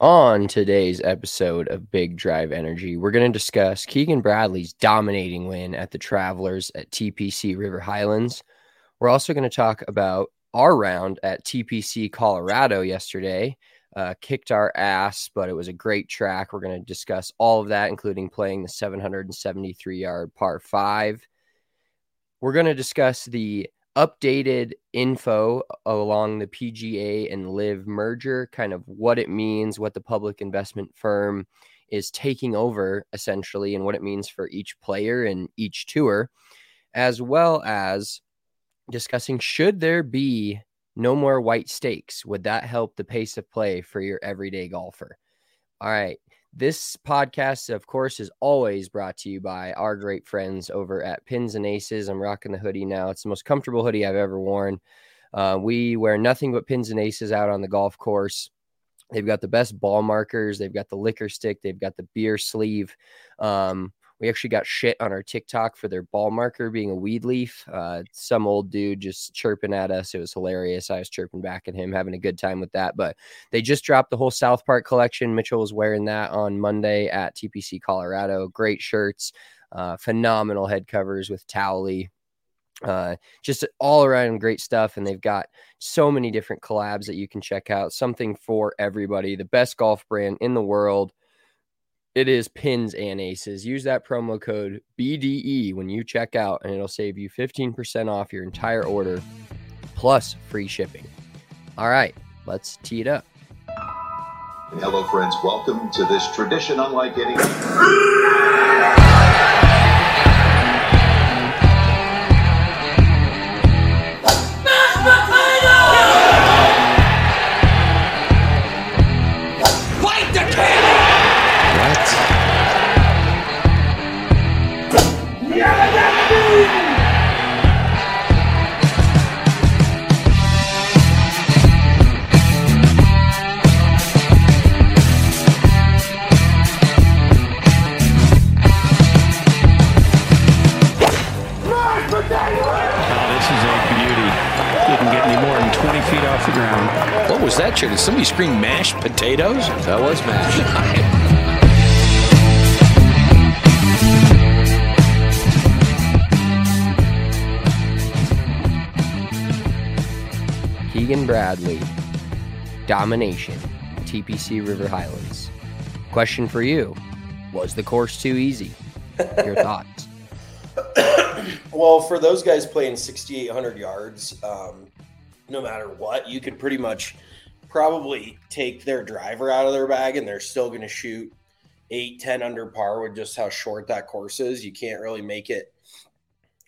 On today's episode of Big Drive Energy, we're going to discuss Keegan Bradley's dominating win at the Travelers at TPC River Highlands. We're also going to talk about our round at TPC Colorado yesterday. Uh, kicked our ass, but it was a great track. We're going to discuss all of that, including playing the 773 yard par five. We're going to discuss the updated info along the PGA and LIV merger, kind of what it means, what the public investment firm is taking over essentially, and what it means for each player and each tour, as well as discussing should there be no more white stakes? Would that help the pace of play for your everyday golfer? All right. This podcast, of course, is always brought to you by our great friends over at Pins and Aces. I'm rocking the hoodie now. It's the most comfortable hoodie I've ever worn. Uh, we wear nothing but pins and aces out on the golf course. They've got the best ball markers. They've got the liquor stick. They've got the beer sleeve. Um, we actually got shit on our TikTok for their ball marker being a weed leaf. Uh, some old dude just chirping at us. It was hilarious. I was chirping back at him, having a good time with that. But they just dropped the whole South Park collection. Mitchell was wearing that on Monday at TPC Colorado. Great shirts, uh, phenomenal head covers with Towley. Uh, just all around great stuff. And they've got so many different collabs that you can check out. Something for everybody. The best golf brand in the world. It is pins and aces. Use that promo code BDE when you check out, and it'll save you 15% off your entire order plus free shipping. All right, let's tee it up. Hello, friends. Welcome to this tradition unlike any. Ground. What was that, Chair? Did somebody scream mashed potatoes? That was mashed. Keegan Bradley, domination, TPC River Highlands. Question for you Was the course too easy? Your thoughts? Well, for those guys playing 6,800 yards, um, no matter what, you could pretty much probably take their driver out of their bag and they're still going to shoot 8, 10 under par with just how short that course is. You can't really make it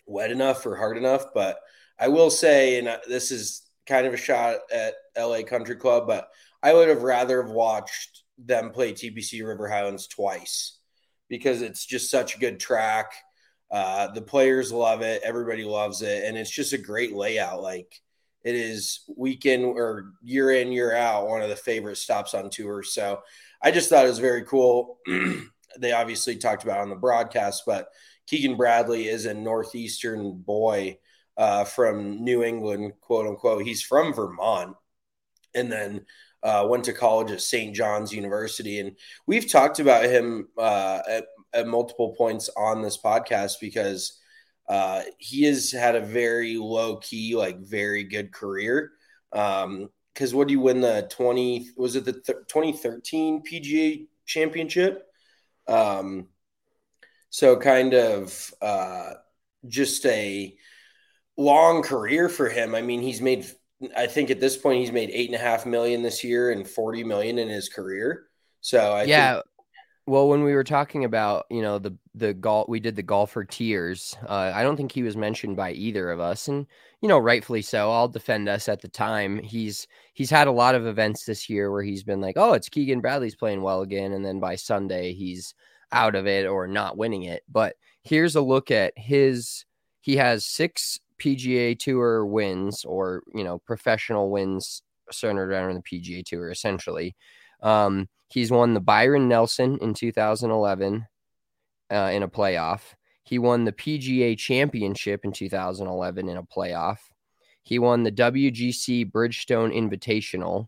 wet enough or hard enough. But I will say, and uh, this is kind of a shot at LA Country Club, but I would have rather have watched them play TPC River Highlands twice because it's just such a good track. Uh, the players love it, everybody loves it, and it's just a great layout. Like it is weekend or year in, year out, one of the favorite stops on tour. So I just thought it was very cool. they obviously talked about on the broadcast, but Keegan Bradley is a northeastern boy uh, from New England, quote unquote. He's from Vermont, and then uh, went to college at St. John's University. And we've talked about him uh, at, at, multiple points on this podcast because uh, he has had a very low key, like very good career. Um, because what do you win the 20 was it the th- 2013 PGA championship? Um, so kind of uh, just a long career for him. I mean, he's made I think at this point he's made eight and a half million this year and 40 million in his career. So I yeah, think, Well, when we were talking about, you know, the the golf, we did the golfer tiers. Uh, I don't think he was mentioned by either of us, and you know, rightfully so. I'll defend us at the time. He's he's had a lot of events this year where he's been like, "Oh, it's Keegan Bradley's playing well again," and then by Sunday he's out of it or not winning it. But here's a look at his. He has six PGA Tour wins, or you know, professional wins centered around the PGA Tour, essentially. Um, He's won the Byron Nelson in 2011 uh, in a playoff. He won the PGA Championship in 2011 in a playoff. He won the WGC Bridgestone Invitational.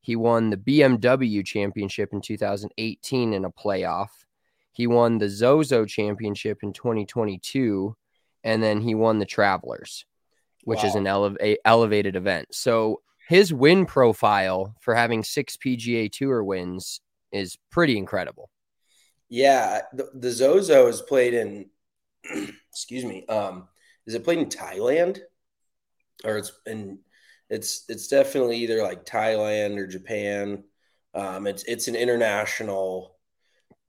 He won the BMW Championship in 2018 in a playoff. He won the Zozo Championship in 2022. And then he won the Travelers, which wow. is an ele- elevated event. So his win profile for having six PGA Tour wins is pretty incredible. Yeah, the, the Zozo is played in. excuse me. Um, is it played in Thailand, or it's in? It's it's definitely either like Thailand or Japan. Um, it's it's an international.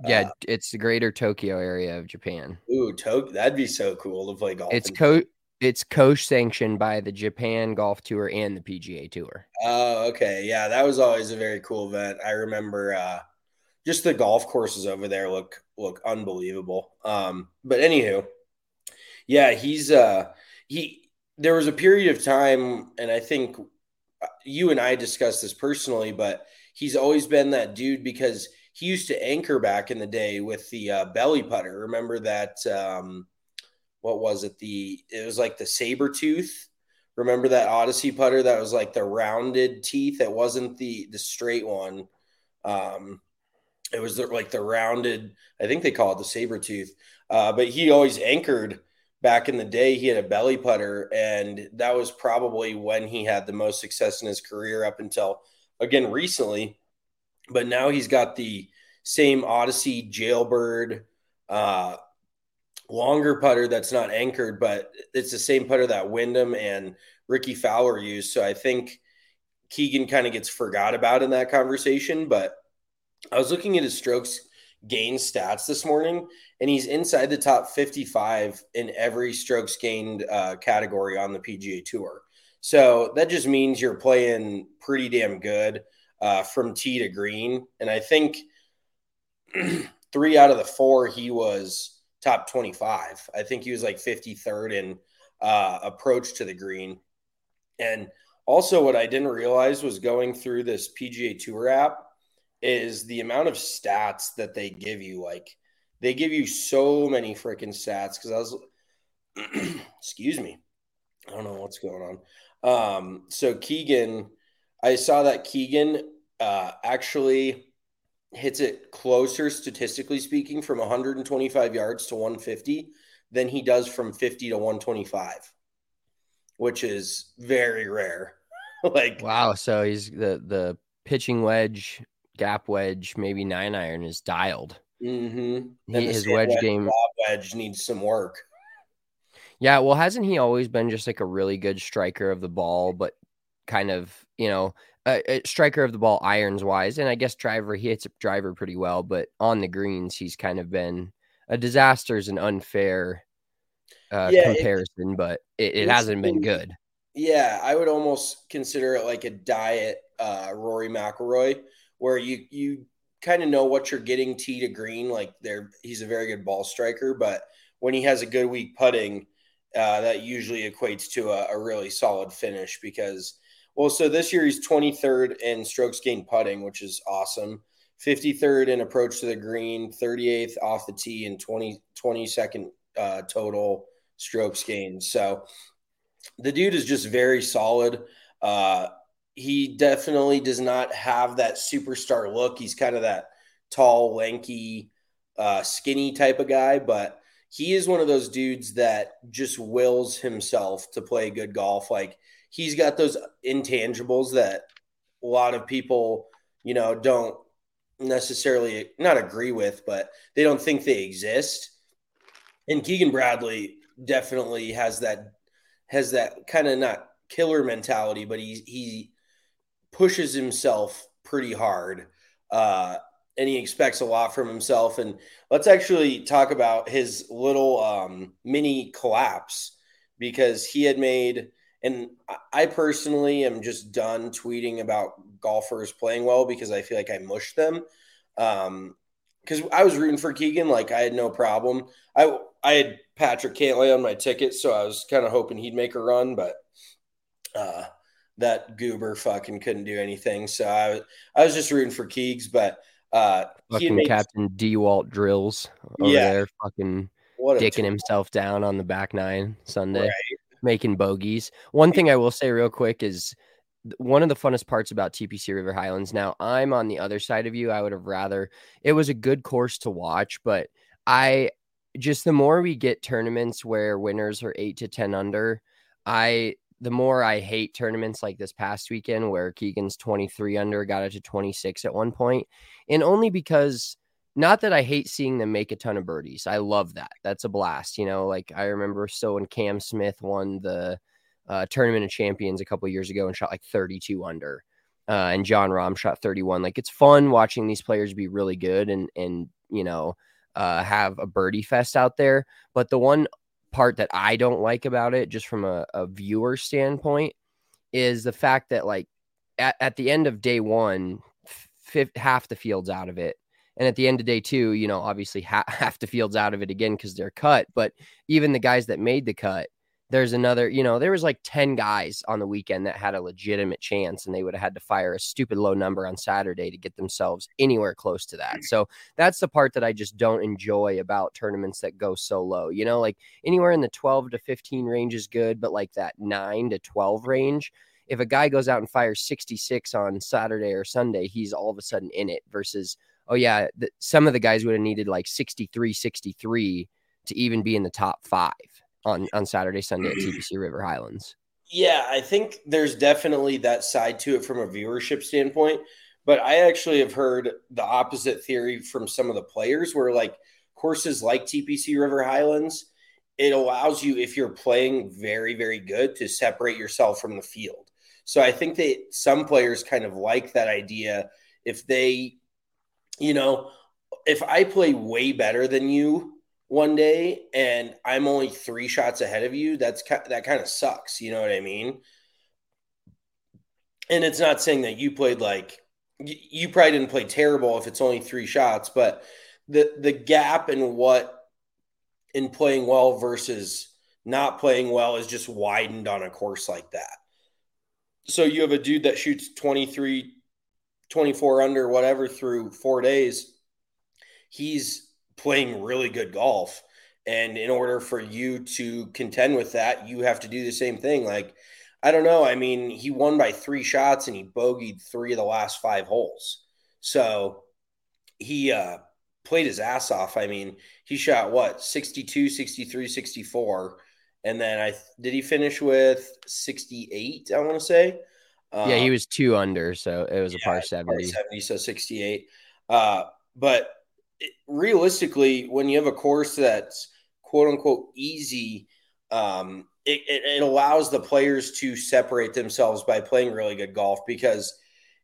Yeah, uh, it's the greater Tokyo area of Japan. Ooh, Tokyo! That'd be so cool to play golf. It's co it's co-sanctioned by the Japan Golf Tour and the PGA Tour. Oh, okay. Yeah, that was always a very cool event. I remember uh, just the golf courses over there look look unbelievable. Um, but anywho, yeah, he's uh he there was a period of time, and I think uh, you and I discussed this personally, but he's always been that dude because he used to anchor back in the day with the uh, belly putter. Remember that um what was it? The it was like the saber tooth. Remember that Odyssey putter that was like the rounded teeth? It wasn't the the straight one. Um, it was the, like the rounded. I think they call it the saber tooth. Uh, but he always anchored back in the day. He had a belly putter, and that was probably when he had the most success in his career up until again recently. But now he's got the same Odyssey Jailbird uh, longer putter that's not anchored, but it's the same putter that Wyndham and Rickie Fowler used. So I think Keegan kind of gets forgot about in that conversation. But I was looking at his strokes gain stats this morning, and he's inside the top 55 in every strokes gained uh, category on the PGA Tour. So that just means you're playing pretty damn good uh, from tee to green. And I think three out of the four, he was top 25. I think he was like 53rd in uh, approach to the green. And also, what I didn't realize was going through this PGA Tour app is the amount of stats that they give you. Like, they give you so many freaking stats. Because I was, excuse me, I don't know what's going on. Um, so Keegan, I saw that Keegan uh, actually hits it closer, statistically speaking, from 125 yards to 150 than he does from 50 to 125, which is very rare. like wow, so he's the the pitching wedge, gap wedge, maybe nine iron is dialed. Mm-hmm. He, his wedge, wedge game wedge needs some work. Yeah, well, hasn't he always been just like a really good striker of the ball, but kind of you know a, striker of the ball irons wise, and I guess driver he hits a driver pretty well, but on the greens he's kind of been a disaster is an unfair uh, yeah, comparison, it, but it, it hasn't been good. Yeah, I would almost consider it like a diet uh, Rory McIlroy, where you you kind of know what you're getting tee to green. Like there, he's a very good ball striker, but when he has a good week putting, uh, that usually equates to a, a really solid finish because well, so this year he's 23rd in strokes gained putting, which is awesome. 53rd in approach to the green, 38th off the tee, and 20 22nd uh, total strokes gained. So the dude is just very solid. Uh, he definitely does not have that superstar look. He's kind of that tall, lanky, uh, skinny type of guy, but he is one of those dudes that just wills himself to play good golf. Like he's got those intangibles that a lot of people, you know, don't necessarily not agree with, but they don't think they exist. And Keegan Bradley definitely has that has that kind of not killer mentality, but he he pushes himself pretty hard. Uh, and he expects a lot from himself. And let's actually talk about his little um, mini collapse because he had made, and I personally am just done tweeting about golfers playing well because I feel like I mush them. Um, because I was rooting for Keegan, like I had no problem. I I had Patrick Cantlay on my ticket, so I was kind of hoping he'd make a run, but uh, that goober fucking couldn't do anything. So I I was just rooting for Keegs, but uh, fucking made, Captain Dewalt drills over yeah, there, fucking dicking himself down on the back nine Sunday, right. Making bogeys. One thing I will say real quick is one of the funnest parts about TPC River Highlands. Now I'm on the other side of you. I would have rather it was a good course to watch, but I just the more we get tournaments where winners are eight to ten under, I the more I hate tournaments like this past weekend where Keegan's 23 under got it to 26 at one point, and only because not that I hate seeing them make a ton of birdies. I love that. That's a blast. You know, like I remember so when Cam Smith won the uh, tournament of champions a couple years ago and shot like 32 under. Uh, and Jon Rahm shot 31. Like it's fun watching these players be really good and and you know uh, have a birdie fest out there. But the one part that I don't like about it, just from a, a viewer standpoint, is the fact that like at, at the end of day one, half the field's out of it. And at the end of day two, you know, obviously ha- half the field's out of it again because they're cut. But even the guys that made the cut, there's another, you know, there was like 10 guys on the weekend that had a legitimate chance and they would have had to fire a stupid low number on Saturday to get themselves anywhere close to that. So that's the part that I just don't enjoy about tournaments that go so low. You know, like anywhere in the 12 to 15 range is good, but like that 9 to 12 range, if a guy goes out and fires 66 on Saturday or Sunday, he's all of a sudden in it versus, oh, yeah, the, some of the guys would have needed like 63, 63 to even be in the top five on on Saturday, Sunday at TPC River Highlands. Yeah, I think there's definitely that side to it from a viewership standpoint. But I actually have heard the opposite theory from some of the players where like courses like TPC River Highlands, it allows you, if you're playing very, very good, to separate yourself from the field. So I think that some players kind of like that idea. If they, you know, if I play way better than you one day and I'm only three shots ahead of you, that's that kind of sucks. You know what I mean? And it's not saying that you played like you probably didn't play terrible if it's only three shots, but the the gap in what in playing well versus not playing well is just widened on a course like that. So you have a dude that shoots 23, 24 under, whatever, through four days. He's playing really good golf. And in order for you to contend with that, you have to do the same thing. Like, I don't know. I mean, he won by three shots and he bogeyed three of the last five holes. So he uh, played his ass off. I mean, he shot what 62, 63, 64. And then I did he finish with 68, I want to say. Uh, yeah, he was two under, so it was yeah, a par 70. Par 70, so 68. Uh, but realistically, when you have a course that's quote unquote easy, um, it, it, it allows the players to separate themselves by playing really good golf because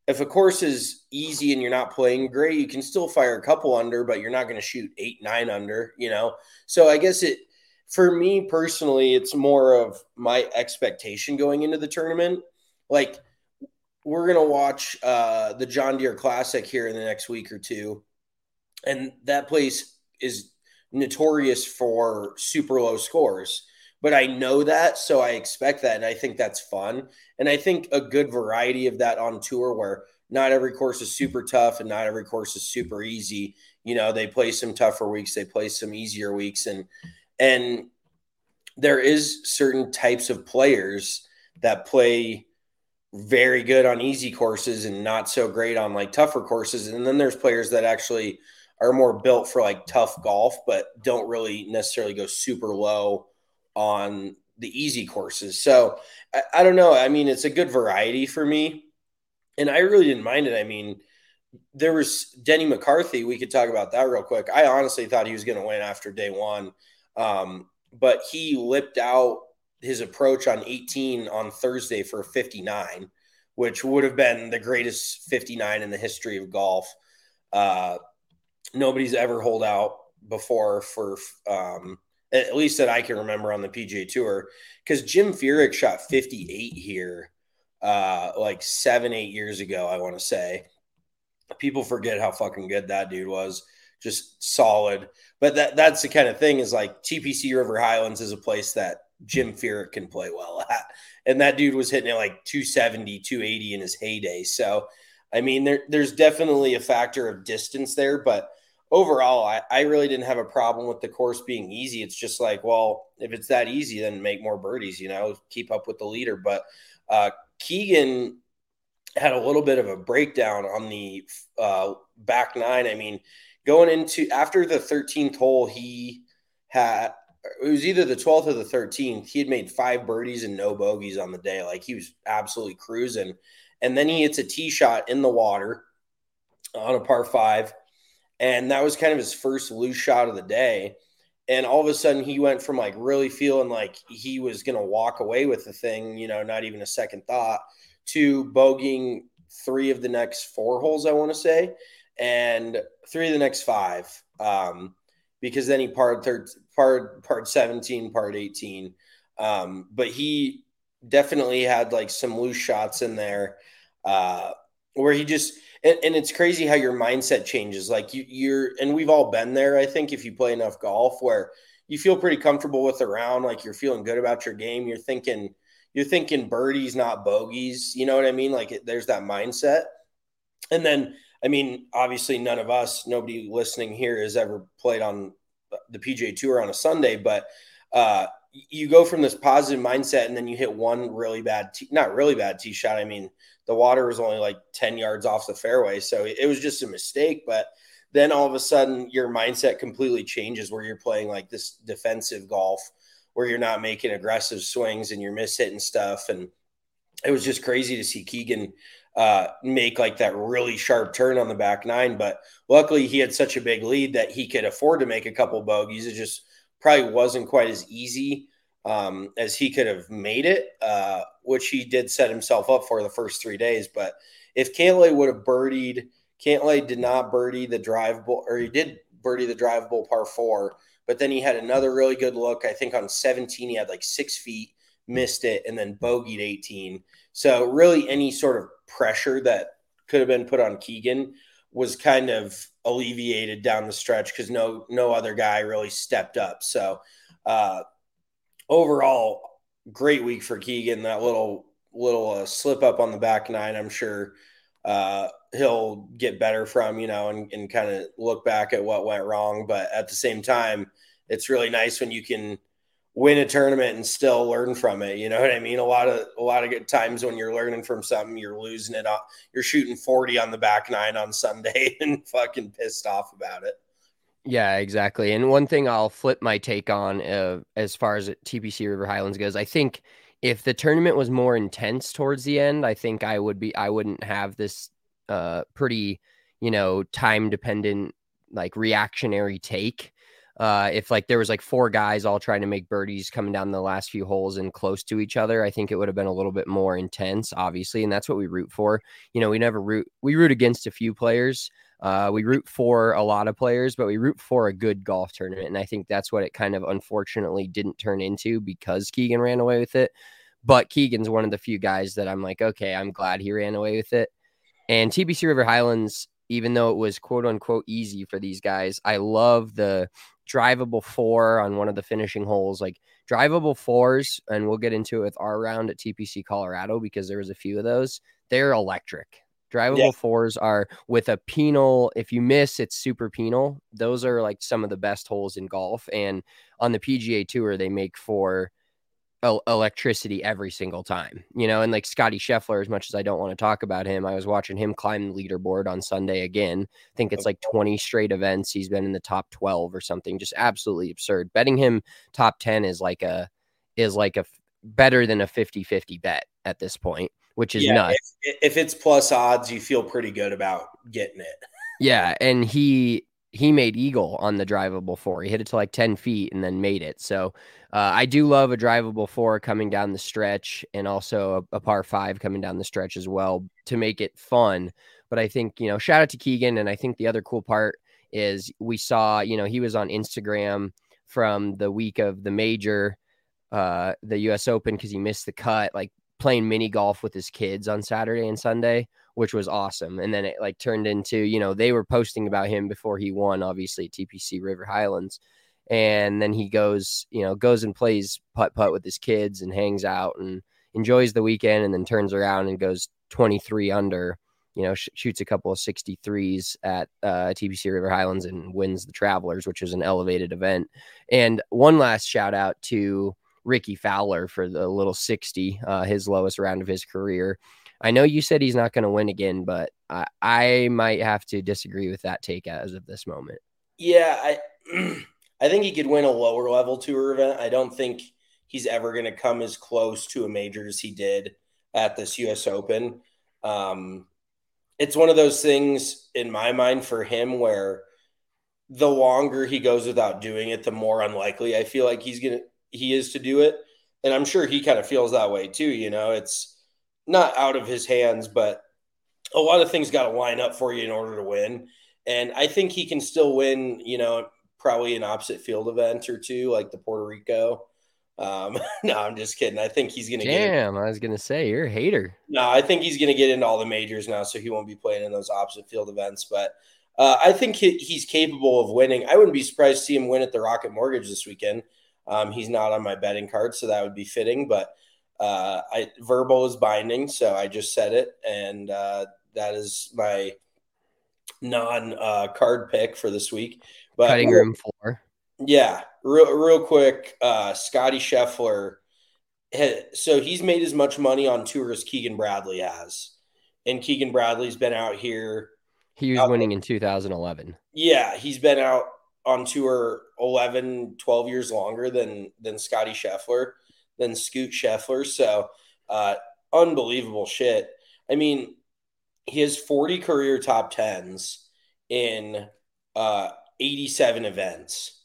if a course is easy and you're not playing great, you can still fire a couple under, but you're not going to shoot eight, nine under, you know? So I guess it, for me personally, it's more of my expectation going into the tournament. Like, we're to watch uh, the John Deere Classic here in the next week or two and that place is notorious for super low scores. But I know that, so I expect that, and I think that's fun. And I think a good variety of that on tour, where not every course is super tough and not every course is super easy. You know, they play some tougher weeks, they play some easier weeks, and and there is certain types of players that play very good on easy courses and not so great on like tougher courses. And then there's players that actually are more built for like tough golf, but don't really necessarily go super low on the easy courses. So I, I, don't know. I mean, it's a good variety for me. And I really didn't mind it. I mean, there was Denny McCarthy. We could talk about that real quick. I honestly thought he was going to win after day one. Um, but he lipped out his approach on 18 on Thursday for 59, which would have been the greatest 59 in the history of golf. uh, nobody's ever hold out before for um, at least that I can remember on the PGA Tour. Because Jim Furyk shot 58 here, uh, like seven, eight years ago. I want to say. People forget how fucking good that dude was. Just solid. But that that's the kind of thing is like TPC River Highlands is a place that Jim Furyk can play well at. And that dude was hitting it like 270, 280 in his heyday. So, I mean, there, there's definitely a factor of distance there, but overall, I, I really didn't have a problem with the course being easy. It's just like, well, if it's that easy, then make more birdies, you know, keep up with the leader. But uh, Keegan had a little bit of a breakdown on the uh, back nine. I mean, going into after the 13th hole, he had it was either the 12th or the 13th. He had made five birdies and no bogeys on the day. Like he was absolutely cruising. And then he hits a tee shot in the water on a par five and that was kind of his first loose shot of the day. And all of a sudden, he went from like really feeling like he was going to walk away with the thing, you know, not even a second thought, to bogeying three of the next four holes, I want to say, and three of the next five. Um, because then he parred third, parred, parred 17, parred 18. Um, but he definitely had like some loose shots in there uh, where he just and, and it's crazy how your mindset changes. Like you, you're, and we've all been there. I think if you play enough golf, where you feel pretty comfortable with the round, like you're feeling good about your game. You're thinking, you're thinking birdies, not bogeys. You know what I mean? Like it, there's that mindset. And then, I mean, obviously, none of us, nobody listening here has ever played on the PGA Tour on a Sunday, but uh, you go from this positive mindset and then you hit one really bad, tee, not really bad tee shot. I mean, the water was only like 10 yards off the fairway. So it was just a mistake. But then all of a sudden, your mindset completely changes where you're playing like this defensive golf where you're not making aggressive swings and you're miss hitting stuff. And it was just crazy to see Keegan uh, make like that really sharp turn on the back nine. But luckily, he had such a big lead that he could afford to make a couple bogeys. It just probably wasn't quite as easy um, as he could have made it, uh, which he did set himself up for the first three days. But if Cantlay would have birdied, Cantlay did not birdie the drivable, or he did birdie the drivable par four, but then he had another really good look. I think on 17, he had like six feet, missed it, and then bogeyed 18. So, really, any sort of pressure that could have been put on Keegan was kind of alleviated down the stretch because no no other guy really stepped up. So uh, overall, great week for Keegan. That little little uh, slip up on the back nine, I'm sure uh, he'll get better from, you know, and, and kind of look back at what went wrong. But at the same time, it's really nice when you can win a tournament and still learn from it. You know what I mean? A lot of a lot of good times when you're learning from something, you're losing it. You're shooting 40 on the back nine on Sunday and fucking pissed off about it. Yeah, exactly. And one thing I'll flip my take on uh, as far as TPC River Highlands goes, I think if the tournament was more intense towards the end, I think I would be I wouldn't have this uh pretty, you know, time dependent like reactionary take. Uh if like there was like four guys all trying to make birdies coming down the last few holes and close to each other, I think it would have been a little bit more intense, obviously, and that's what we root for. You know, we never root we root against a few players uh, we root for a lot of players, but we root for a good golf tournament. And I think that's what it kind of unfortunately didn't turn into because Keegan ran away with it. But Keegan's one of the few guys that I'm like, okay, I'm glad he ran away with it. And TPC River Highlands, even though it was quote unquote easy for these guys, I love the drivable four on one of the finishing holes. Like drivable fours, and we'll get into it with our round at TPC Colorado because there was a few of those. They're electric. Drivable yeah. fours are with a penal. If you miss, it's super penal. Those are like some of the best holes in golf. And on the PGA Tour, they make for electricity every single time, you know. And like Scotty Scheffler, as much as I don't want to talk about him, I was watching him climb the leaderboard on Sunday again. I think it's oh. like 20 straight events. He's been in the top 12 or something. Just absolutely absurd. Betting him top 10 is like a is like a better than a 50-50 bet at this point which is yeah, nuts. If, if it's plus odds, you feel pretty good about getting it. Yeah, and he he made eagle on the drivable four. He hit it to like 10 feet and then made it. So uh, I do love a drivable four coming down the stretch and also a, a, par five coming down the stretch as well to make it fun. But I think, you know, shout out to Keegan. And I think the other cool part is we saw, you know, he was on Instagram from the week of the major, uh, the US Open, because he missed the cut, like playing mini golf with his kids on Saturday and Sunday, which was awesome. And then it like turned into, you know, they were posting about him before he won, obviously, TPC River Highlands. And then he goes, you know, goes and plays putt putt with his kids and hangs out and enjoys the weekend and then turns around and goes 23 under you know, sh- shoots a couple of 63s at uh, TPC River Highlands and wins the Travelers, which is an elevated event. And one last shout out to Rickie Fowler for the little 60, uh, his lowest round of his career. I know you said he's not going to win again, but I, I might have to disagree with that take as of this moment. Yeah, I I think he could win a lower level tour event. I don't think he's ever going to come as close to a major as he did at this U.S. Open. Um, it's one of those things in my mind for him where the longer he goes without doing it, the more unlikely I feel like he's gonna he is to do it. And I'm sure he kind of feels that way too. You know, it's not out of his hands, but a lot of things got to line up for you in order to win. And I think he can still win. You know, probably an opposite field event or two, like the Puerto Rico. Um, no, I'm just kidding. I think he's gonna. Damn, I was gonna say you're a hater. No, I think he's gonna get into all the majors now, so he won't be playing in those opposite field events. But uh, I think he, he's capable of winning. I wouldn't be surprised to see him win at the Rocket Mortgage this weekend. Um, he's not on my betting card, so that would be fitting. But uh, I verbal is binding, so I just said it, and uh, that is my non uh, card pick for this week. But cutting room floor. Yeah, real real quick. Uh, Scotty Scheffler. so he's made as much money on tour as Keegan Bradley has, and Keegan Bradley's been out here. He was winning in 2011. Yeah, he's been out on tour 11, 12 years longer than than Scotty Scheffler, than Scoot Scheffler. So, uh, unbelievable shit. I mean, he has 40 career top tens in uh, 87 events.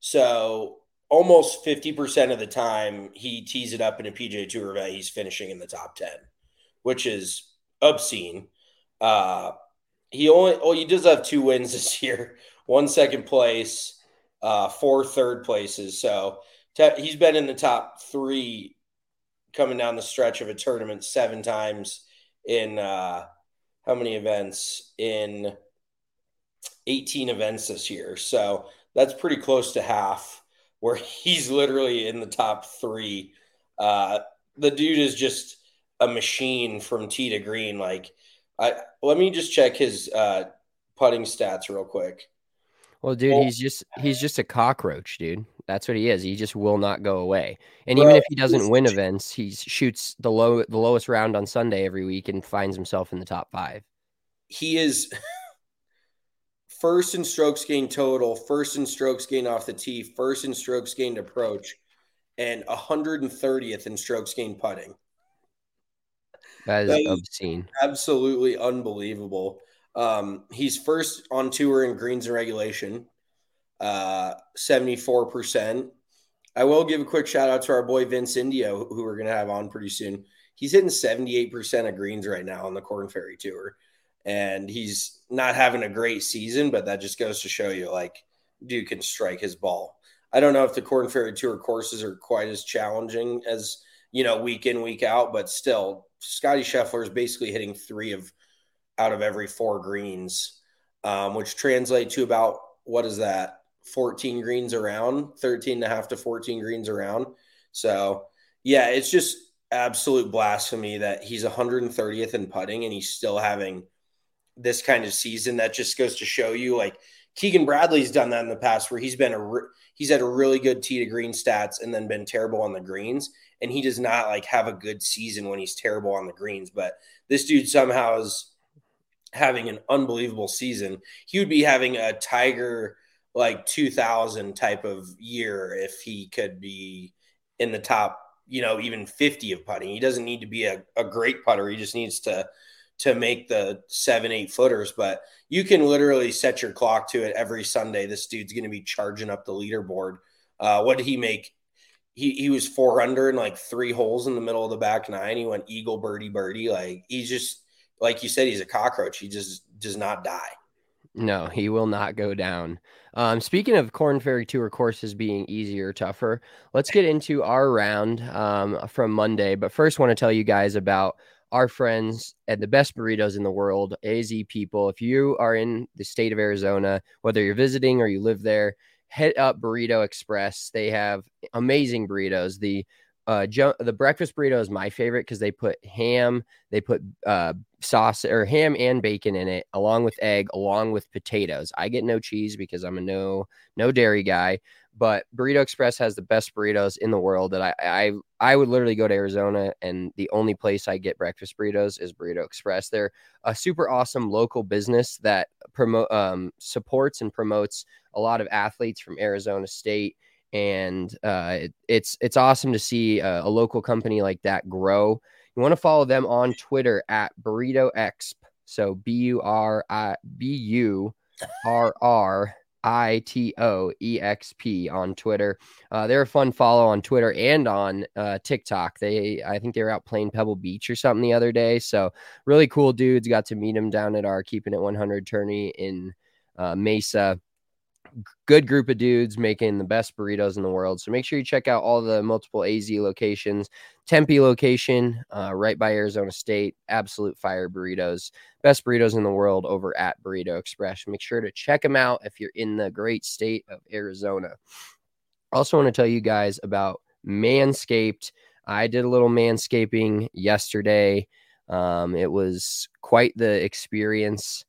So almost 50% of the time he tees it up in a PGA Tour event, he's finishing in the top 10, which is obscene. Uh, he only, oh, he does have two wins this year, one second place, uh, four third places. So he's been in the top three coming down the stretch of a tournament seven times in uh, how many events? In 18 events this year. So that's pretty close to half where he's literally in the top three. Uh, the dude is just a machine from tee to green. Like, I let me just check his uh, putting stats real quick. Well, dude, he's just he's just a cockroach, dude. That's what he is. He just will not go away. And even if he doesn't win events, he shoots the low the lowest round on Sunday every week and finds himself in the top five. He is first in strokes gained total, first in strokes gained off the tee, first in strokes gained approach, and 130th in strokes gained putting. That is, that is obscene. Absolutely unbelievable. Um, he's first on tour in greens and regulation, uh, 74%. I will give a quick shout out to our boy Vince Indio, who we're going to have on pretty soon. He's hitting 78% of greens right now on the Korn Ferry Tour and he's not having a great season, but that just goes to show you like dude can strike his ball. I don't know if the Korn Ferry Tour courses are quite as challenging as you know week in week out, but still, Scotty Scheffler is basically hitting three of out of every four greens, um, which translate to about what is that 14 greens around 13 and a half to 14 greens around so yeah it's just absolute blasphemy that he's 130th in putting and he's still having this kind of season. That just goes to show you, like Keegan Bradley's done that in the past, where he's been a re- he's had a really good tee to green stats and then been terrible on the greens, and he does not like have a good season when he's terrible on the greens. But this dude somehow is having an unbelievable season. He would be having a Tiger like 2000 type of year if he could be in the top, you know, even 50 of putting. He doesn't need to be a, a great putter. He just needs to to make the seven, eight footers, but you can literally set your clock to it every Sunday. This dude's going to be charging up the leaderboard. Uh, what did he make? He, he was four under and like three holes in the middle of the back nine. He went eagle birdie birdie. Like he's just like you said, he's a cockroach. He just does not die. No, he will not go down. Um, speaking of Korn Ferry Tour courses being easier, tougher, let's get into our round um, from Monday. But first, want to tell you guys about our friends at the best burritos in the world, AZ people. If you are in the state of Arizona, whether you're visiting or you live there, head up Burrito Express. They have amazing burritos. The uh, the breakfast burrito is my favorite because they put ham, they put uh, sauce or ham and bacon in it, along with egg, along with potatoes. I get no cheese because I'm a no no dairy guy. But Burrito Express has the best burritos in the world. That I I I would literally go to Arizona, and the only place I get breakfast burritos is Burrito Express. They're a super awesome local business that promote um, supports and promotes a lot of athletes from Arizona State and uh, it, it's it's awesome to see a, a, local company like that grow. You want to follow them on Twitter at Burrito Exp. So B U R I B U R R I T O E X P on Twitter. Uh, they're a fun follow on Twitter and on uh, TikTok. They, I think they were out playing Pebble Beach or something the other day. So really cool dudes. Got to meet them down at our Keeping It 100 tourney in uh, Mesa good group of dudes making the best burritos in the world. So make sure you check out all the multiple AZ locations. Tempe location, uh, right by Arizona State, absolute fire burritos, best burritos in the world over at Burrito Express. Make sure to check them out if you're in the great state of Arizona. Also, want to tell you guys about Manscaped. I did a little manscaping yesterday. Um, it was quite the experience.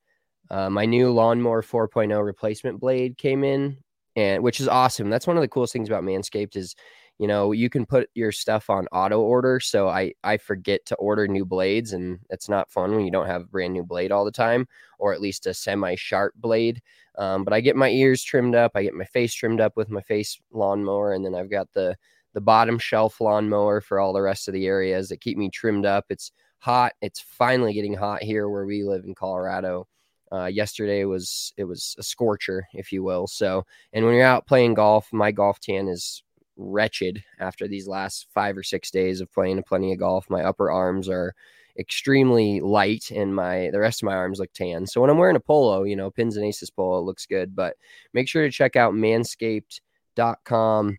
Uh, my new lawnmower 4.0 replacement blade came in, and which is awesome. That's one of the coolest things about Manscaped is, you know, you can put your stuff on auto order. So I I forget to order new blades, and it's not fun when you don't have a brand new blade all the time, or at least a semi sharp blade. Um, but I get my ears trimmed up, I get my face trimmed up with my face lawnmower, and then I've got the the bottom shelf lawnmower for all the rest of the areas that keep me trimmed up. It's hot. It's finally getting hot here where we live in Colorado. Uh, yesterday was it was a scorcher, if you will. So, and when you're out playing golf, my golf tan is wretched after these last five or six days of playing plenty of golf. My upper arms are extremely light, and my the rest of my arms look tan. So when I'm wearing a polo, you know, pins and aces polo, it looks good. But make sure to check out Manscaped.com.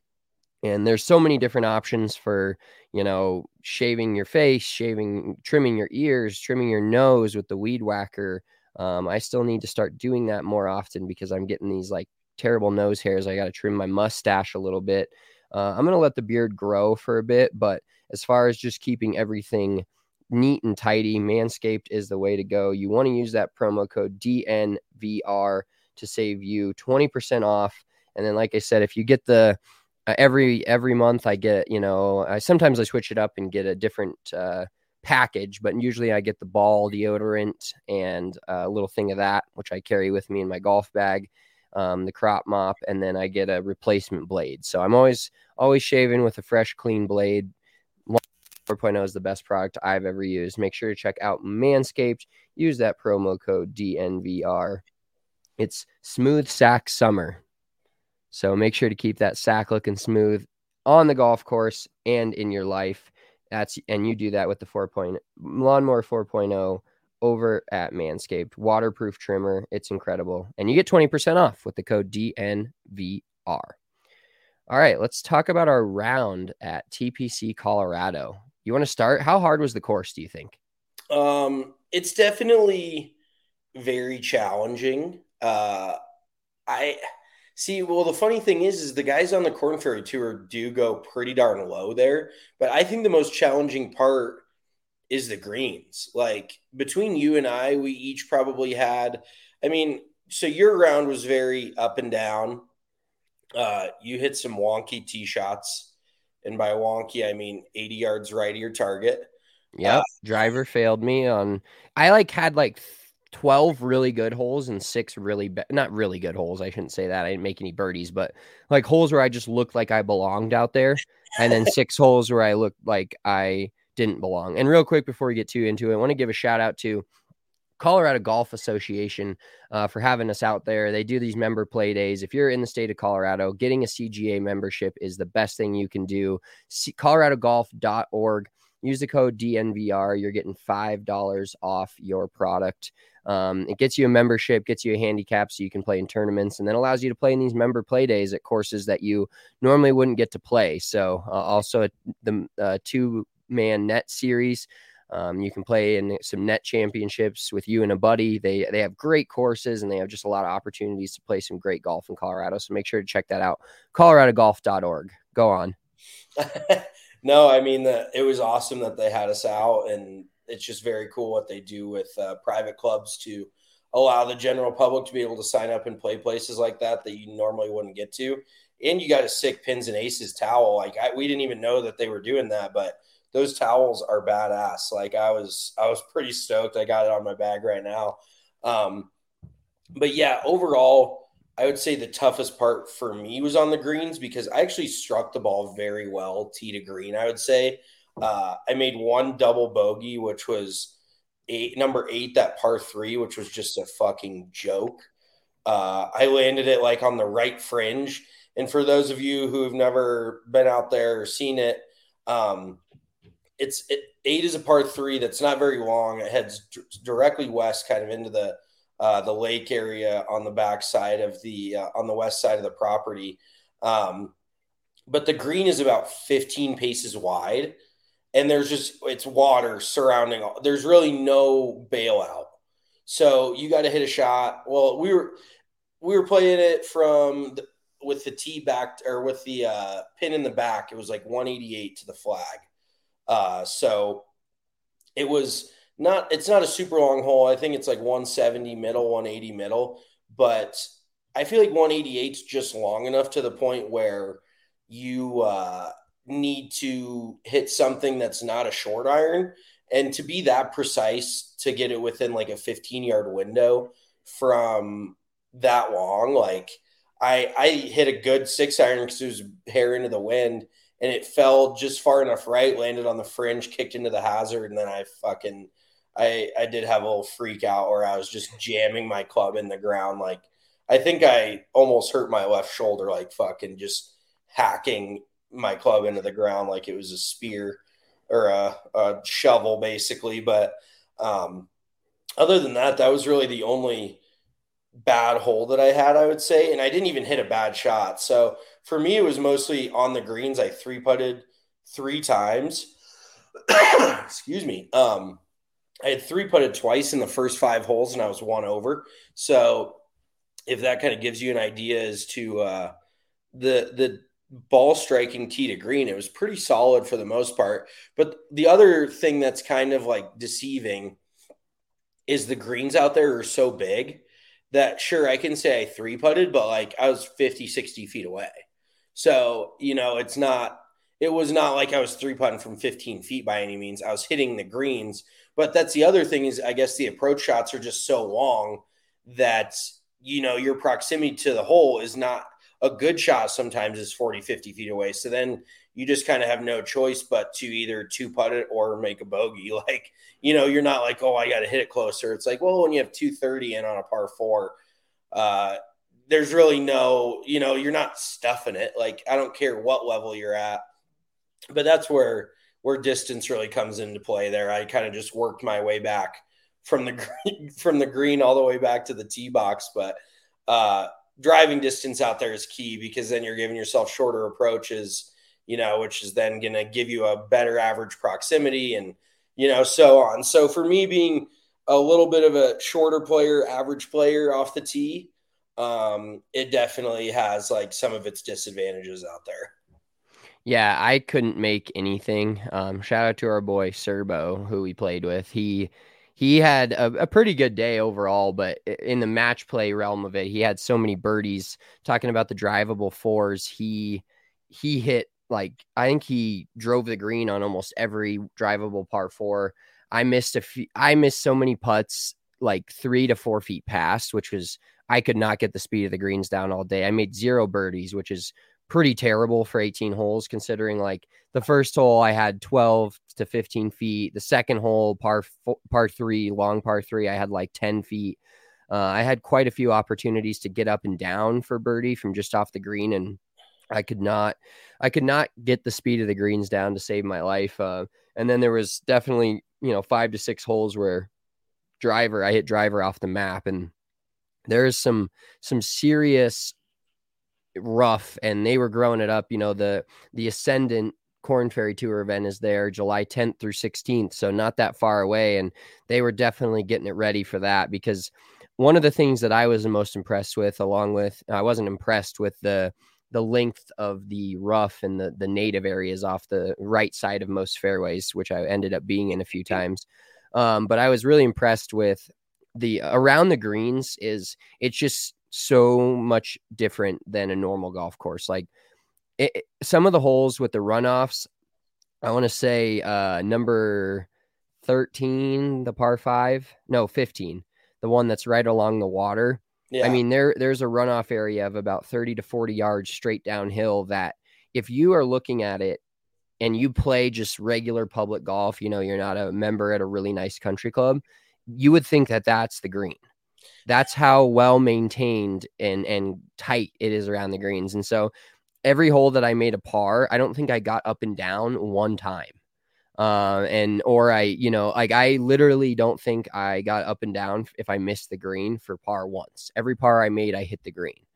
And there's so many different options for, you know, shaving your face, shaving, trimming your ears, trimming your nose with the weed whacker um, I still need to start doing that more often because I'm getting these like terrible nose hairs. I got to trim my mustache a little bit. Uh, I'm going to let the beard grow for a bit, but as far as just keeping everything neat and tidy, Manscaped is the way to go. You want to use that promo code DNVR to save you 20% off. And then, like I said, if you get the uh, every every month, I get you know, I sometimes I switch it up and get a different uh, package, but usually I get the ball deodorant and a little thing of that, which I carry with me in my golf bag, um, the crop mop, and then I get a replacement blade. So I'm always always shaving with a fresh, clean blade. 4.0 is the best product I've ever used. Make sure to check out Manscaped. Use that promo code DNVR. It's smooth sack summer. So make sure to keep that sack looking smooth on the golf course and in your life. That's and you do that with the 4.0 Point, lawnmower 4.0 over at Manscaped waterproof trimmer. It's incredible, and you get 20% off with the code DNVR. All right, let's talk about our round at TPC Colorado. You want to start? How hard was the course? Do you think? Um, it's definitely very challenging. Uh, I See, well, the funny thing is, is the guys on the Korn Ferry Tour do go pretty darn low there. But I think the most challenging part is the greens. Like between you and I, we each probably had. I mean, so your round was very up and down. Uh, you hit some wonky tee shots, and by wonky, I mean 80 yards right of your target. Yeah, uh, driver failed me on. I like had like 12 really good holes and six really be- not really good holes. I shouldn't say that. I didn't make any birdies, but like holes where I just looked like I belonged out there, and then six holes where I looked like I didn't belong. And real quick before we get too into it, I want to give a shout out to Colorado Golf Association uh, for having us out there. They do these member play days. If you're in the state of Colorado, getting a CGA membership is the best thing you can do. C- ColoradoGolf.org use the code DNVR. You're getting $5 off your product. Um, it gets you a membership, gets you a handicap so you can play in tournaments, and then allows you to play in these member play days at courses that you normally wouldn't get to play. So, uh, also the uh, two man net series. Um, you can play in some net championships with you and a buddy. They they have great courses and they have just a lot of opportunities to play some great golf in Colorado. So make sure to check that out. ColoradoGolf.org. Go on. no, I mean the, it was awesome that they had us out, and it's just very cool what they do with uh, private clubs to allow the general public to be able to sign up and play places like that that you normally wouldn't get to. And you got a sick pins and aces towel. Like I, we didn't even know that they were doing that, but those towels are badass. Like I was, I was pretty stoked. I got it on my bag right now. Um, but yeah, overall, I would say the toughest part for me was on the greens because I actually struck the ball very well, tee to green. I would say uh, I made one double bogey, which was eight, number eight, that par three, which was just a fucking joke. Uh, I landed it like on the right fringe. And for those of you who have never been out there or seen it, um, it's it, eight is a par three that's not very long. It heads d- directly west, kind of into the uh, the lake area on the back side of the uh, on the west side of the property. Um, but the green is about 15 paces wide, and there's just it's water surrounding. All, there's really no bailout, so you got to hit a shot. Well, we were we were playing it from the, with the tee back or with the uh, pin in the back. It was like 188 to the flag uh, so it was not, it's not a super long hole. I think it's like 170 middle, 180 middle, but I feel like 188 is just long enough to the point where you uh, need to hit something that's not a short iron. And to be that precise to get it within like a 15 yard window from that long, like I, I hit a good six iron because it was hair into the wind and it fell just far enough right, landed on the fringe, kicked into the hazard, and then I fucking I I did have a little freak out where I was just jamming my club in the ground. Like I think I almost hurt my left shoulder, like fucking just hacking my club into the ground like it was a spear or a, a shovel, basically. But um, other than that, that was really the only bad hole that I had, I would say. And I didn't even hit a bad shot. So for me, it was mostly on the greens. I three putted three times. Excuse me. Um, I had three putted twice in the first five holes and I was one over. So if that kind of gives you an idea as to uh, the the ball striking tee to green, it was pretty solid for the most part. But the other thing that's kind of like deceiving is the greens out there are so big that sure I can say I three putted, but like I was 50, 60 feet away. So, you know, it's not, it was not like I was three putting from 15 feet by any means. I was hitting the greens. But that's the other thing is I guess the approach shots are just so long that, you know, your proximity to the hole is not a good shot sometimes is 40, 50 feet away. So then you just kind of have no choice but to either two putt it or make a bogey. Like, you know, you're not like, oh, I got to hit it closer. It's like, well, when you have 230 in on a par four, uh, there's really no, you know, you're not stuffing it. Like, I don't care what level you're at, but that's where where distance really comes into play. There, I kind of just worked my way back from the green, from the green all the way back to the tee box, but uh, driving distance out there is key because then you're giving yourself shorter approaches you know, which is then going to give you a better average proximity and, you know, so on. So for me, being a little bit of a shorter player, average player off the tee, um, it definitely has like some of its disadvantages out there. Yeah, I couldn't make anything. Um, shout out to our boy Serbo, who we played with. He he had a, a, pretty good day overall, but in the match play realm of it, he had so many birdies. Talking about the drivable fours, he he hit like I think he drove the green on almost every drivable par four. I missed a few. I missed so many putts, like three to four feet past, which was I could not get the speed of the greens down all day. I made zero birdies, which is pretty terrible for 18 holes, considering like the first hole I had 12 to 15 feet. The second hole, par par three, long par three, I had like 10 feet. Uh, I had quite a few opportunities to get up and down for birdie from just off the green, and I could not, I could not get the speed of the greens down to save my life. Uh, And then there was definitely, you know, five to six holes where driver, I hit driver off the map and there's some some serious rough and they were growing it up, you know, the the ascendant Korn Ferry Tour event is there July 10th through 16th, so not that far away and they were definitely getting it ready for that because one of the things that I was the most impressed with along with I wasn't impressed with the the length of the rough and the the native areas off the right side of most fairways, which I ended up being in a few times. Um, but I was really impressed with the around the greens. Is it's just so much different than a normal golf course. Like it, some of the holes with the runoffs, I want to say uh, number thirteen, the par five, no fifteen, the one that's right along the water yeah. I mean, there there's a runoff area of about 30 to 40 yards straight downhill that if you are looking at it and you play just regular public golf, you know, you're not a member at a really nice country club, you would think that that's the green. That's how well maintained and and tight it is around the greens. And so every hole that I made a par, I don't think I got up and down one time uh, and or I, you know, like I literally don't think I got up and down if I missed the green for par once. Every par I made, I hit the green.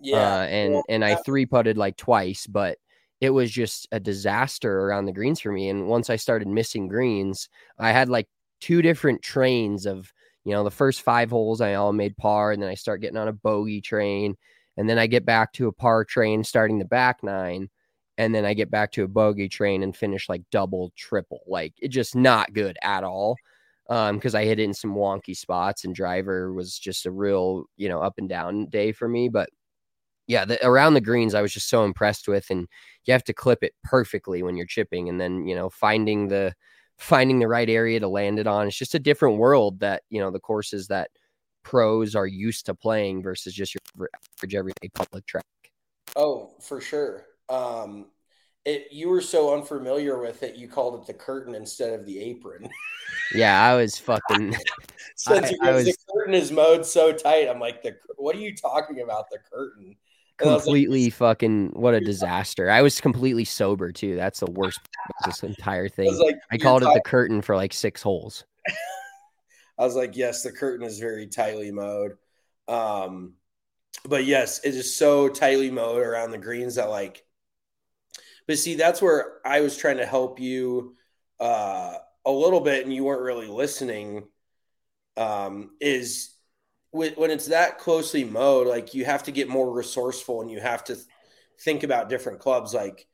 Yeah, uh, and and I three putted like twice, but it was just a disaster around the greens for me. And once I started missing greens, I had like two different trains of, you know, the first five holes I all made par, and then I start getting on a bogey train, and then I get back to a par train starting the back nine and then I get back to a bogey train and finish like double, triple. Like it just not good at all. Um, because I hit it in some wonky spots and driver was just a real, you know, up and down day for me. But yeah, the, around the greens, I was just so impressed with, and you have to clip it perfectly when you're chipping, and then you know finding the finding the right area to land it on. It's just a different world that you know the courses that pros are used to playing versus just your average everyday public track. Oh, for sure um, it you were so unfamiliar with it, you called it the curtain instead of the apron. yeah, I was fucking. Since I, I was, the curtain is mowed so tight, I'm like, the what are you talking about? The curtain. Completely like, fucking what a disaster. I was completely sober too. That's the worst this entire thing. I, like, I called it the curtain for like six holes. I was like, yes, the curtain is very tightly mowed. Um, but yes, it is so tightly mowed around the greens that like but see, that's where I was trying to help you uh, a little bit, and you weren't really listening. Um, is when it's that closely mowed, like you have to get more resourceful, and you have to think about different clubs. Like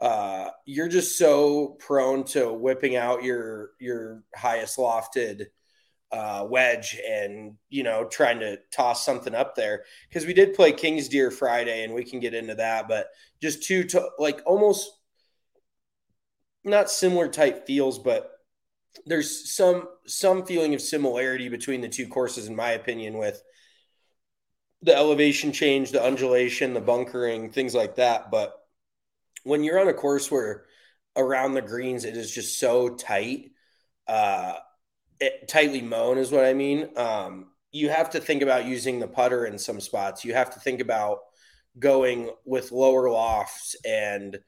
uh, you're just so prone to whipping out your your highest lofted uh, wedge and you know trying to toss something up there because we did play King's Deer Friday and we can get into that, but just two to like almost not similar type feels, but there's some some feeling of similarity between the two courses in my opinion with the elevation change, the undulation, the bunkering, things like that. But when you're on a course where around the greens it is just so tight, uh, it, tightly mown is what I mean. Um, you have to think about using the putter in some spots. You have to think about going with lower lofts, and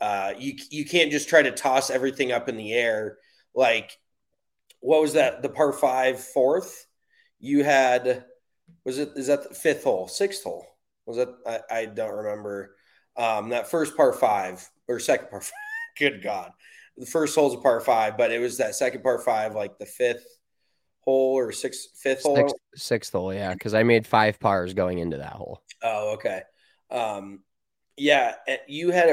uh, you you can't just try to toss everything up in the air. Like, what was that? The par five fourth. You had was it is that the fifth hole, sixth hole? Was that I, I don't remember. Um, that first par five or second par five. Good God the first hole's a par five, but it was that second par five, like the fifth hole or sixth, fifth hole, sixth, sixth hole, yeah, because I made five pars going into that hole. Oh, okay. Um, yeah, you had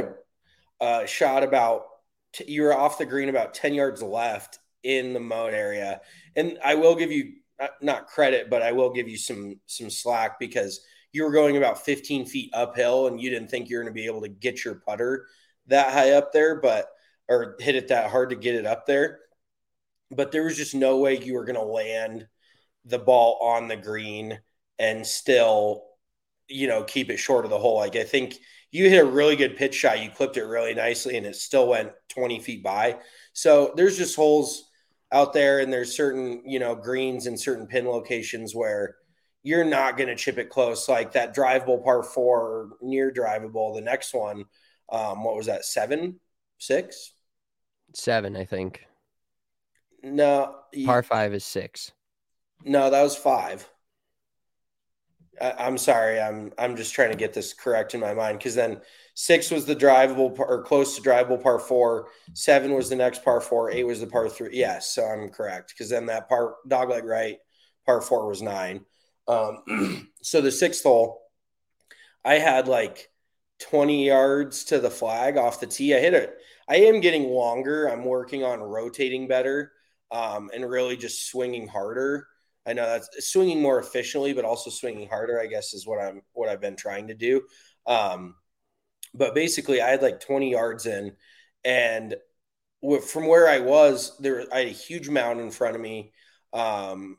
a, a shot about t- you were off the green about ten yards left in the mode area, and I will give you uh, not credit, but I will give you some some slack because you were going about 15 feet uphill and you didn't think you were going to be able to get your putter that high up there, but or hit it that hard to get it up there. But there was just no way you were going to land the ball on the green and still, you know, keep it short of the hole. Like I think you hit a really good pitch shot. You clipped it really nicely and it still went 20 feet by. So there's just holes out there and there's certain, you know, greens and certain pin locations where you're not going to chip it close. Like that drivable par four, near drivable, the next one, um, what was that, seven, six? Seven, I think. No, you- Par five is six. no, that was five. I, I'm sorry, I'm I'm just trying to get this correct in my mind because then six was the drivable par, or close to drivable par four, seven was the next par four, eight was the par three. Yes, so I'm correct because then that par dogleg right par four was nine. Um, so the sixth hole, I had like 20 yards to the flag off the tee. I hit it. I am getting longer. I'm working on rotating better um, and really just swinging harder. I know that's swinging more efficiently, but also swinging harder. I guess is what I'm what I've been trying to do. Um, but basically, I had like 20 yards in, and from where I was, there I had a huge mound in front of me, um,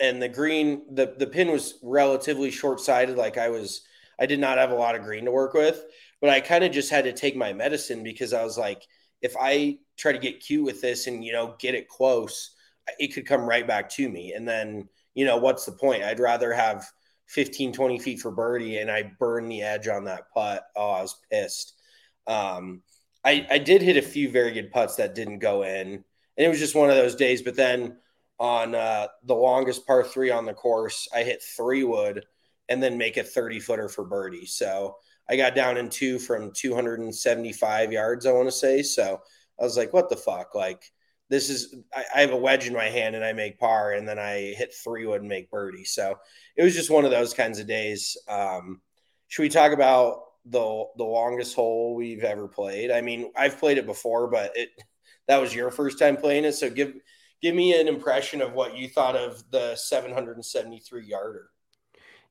and the green the the pin was relatively short sighted. Like I was, I did not have a lot of green to work with, but I kind of just had to take my medicine because I was like, if I try to get cute with this and you know get it close it could come right back to me. And then, you know, what's the point? I'd rather have 15, 20 feet for birdie and I burn the edge on that putt. Oh, I was pissed. Um, I, I did hit a few very good putts that didn't go in. And it was just one of those days. But then on uh, the longest par three on the course, I hit three wood and then make a 30 footer for birdie. So I got down in two from 275 yards, I want to say. So I was like, what the fuck? Like, this is I, I, have a wedge in my hand and I make par and then I hit three wood and make birdie. So it was just one of those kinds of days. Um, should we talk about the the longest hole we've ever played? I mean, I've played it before, but it that was your first time playing it. So give give me an impression of what you thought of the 773 yarder.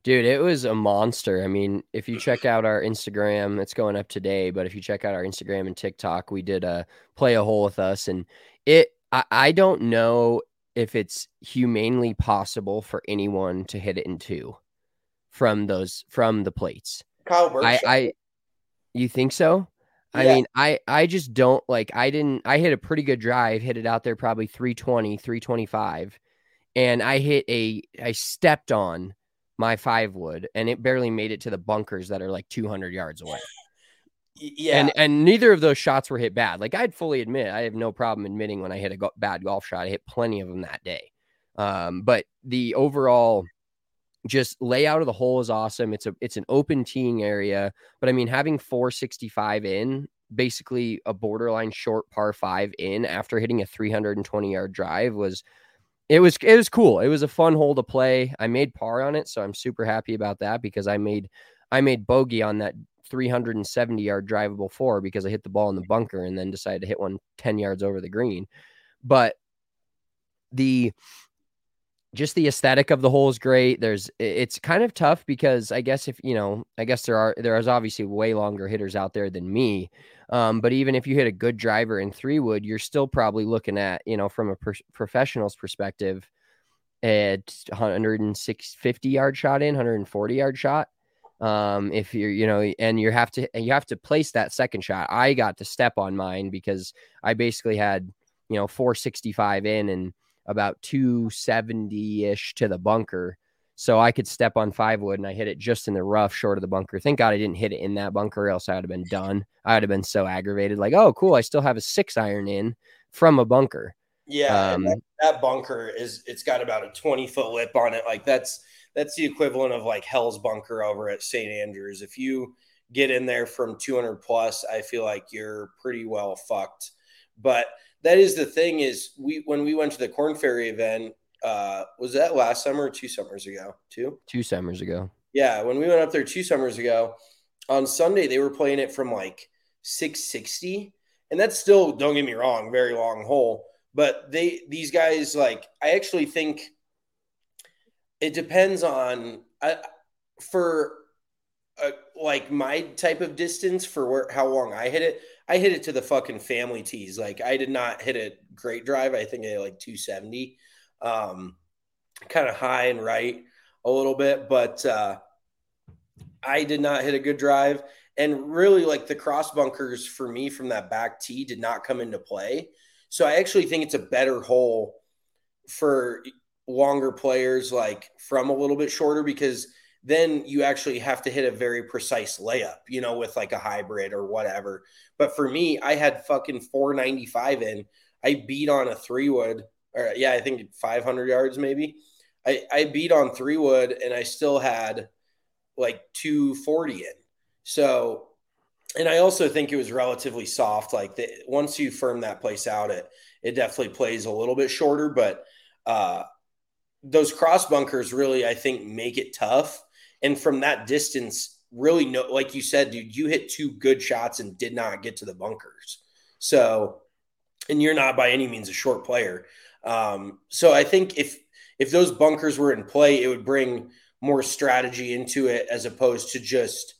Dude, it was a monster. I mean, if you check out our Instagram, it's going up today, but if you check out our Instagram and TikTok, we did a play a hole with us and it I, I don't know if it's humanely possible for anyone to hit it in two from those from the plates. Kyle. I, I you think so? Yeah. I mean, I I just don't like I didn't I hit a pretty good drive, hit it out there probably 320, 325. And I hit a I stepped on my five wood and it barely made it to the bunkers that are like 200 yards away. Yeah, and and neither of those shots were hit bad. Like I'd fully admit, I have no problem admitting when I hit a go- bad golf shot. I hit plenty of them that day. Um, but the overall just layout of the hole is awesome. It's a it's an open teeing area, but I mean having 465 in, basically a borderline short par 5 in after hitting a 320 yard drive was it was it was cool. It was a fun hole to play. I made par on it, so I'm super happy about that because I made I made bogey on that 370 yard drivable four because I hit the ball in the bunker and then decided to hit one 10 yards over the green. But the just the aesthetic of the hole is great. There's it's kind of tough because I guess if you know, I guess there are there is obviously way longer hitters out there than me. Um, but even if you hit a good driver in three wood, you're still probably looking at you know from a per- professional's perspective at 150 yard shot in, 140 yard shot um if you're you know and you have to you have to place that second shot. I got to step on mine because i basically had you know 465 in and about 270-ish to the bunker. So i could step on five wood and i hit it just in the rough short of the bunker. Thank god i didn't hit it in that bunker else i would have been done. I would have been so aggravated like oh cool i still have a six iron in from a bunker. Yeah um, that, that bunker is it's got about a 20 foot lip on it. Like that's that's the equivalent of like Hell's Bunker over at St. Andrews. If you get in there from 200 plus, I feel like you're pretty well fucked. But that is the thing is we when we went to the Korn Ferry event, uh, was that last summer or two summers ago? Two? Two summers ago. Yeah, when we went up there two summers ago, on Sunday they were playing it from like 660. And that's still, don't get me wrong, very long hole. But they these guys like I actually think it depends on I, for a, like my type of distance for where how long I hit it. I hit it to the fucking family tees. Like I did not hit a great drive. I think I like 270, um, kind of high and right a little bit, but uh, I did not hit a good drive. And really, like the cross bunkers for me from that back tee did not come into play. So I actually think it's a better hole for longer players like from a little bit shorter because then you actually have to hit a very precise layup, you know, with like a hybrid or whatever. But for me, I had fucking 495 in. I beat on a three wood, or yeah, I think 500 yards maybe. I, I beat on three wood and I still had like 240 in. So, and I also think it was relatively soft. Like the, once you firm that place out, it it definitely plays a little bit shorter. But uh, those cross bunkers really, I think, make it tough. And from that distance, really, no, like you said, dude, you hit two good shots and did not get to the bunkers. So, and you're not by any means a short player. Um, so I think if if those bunkers were in play, it would bring more strategy into it as opposed to just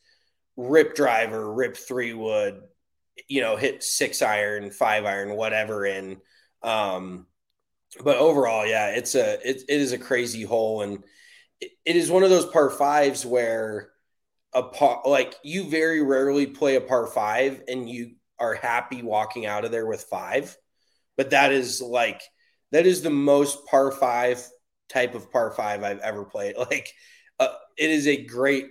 rip driver, rip three wood, you know, hit six iron, five iron, whatever in. Um, but overall, yeah, it's a it, it is a crazy hole, and it, it is one of those par fives where a par like you very rarely play a par five and you are happy walking out of there with five, but that is like that is the most par five type of par five I've ever played. Like, uh, it is a great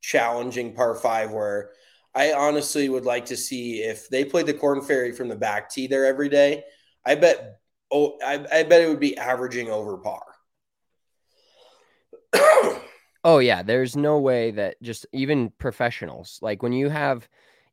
challenging par five where I honestly would like to see if they played the Korn Ferry from the back tee there every day. I bet. Oh, I, I bet it would be averaging over par. oh yeah, there's no way that just even professionals like when you have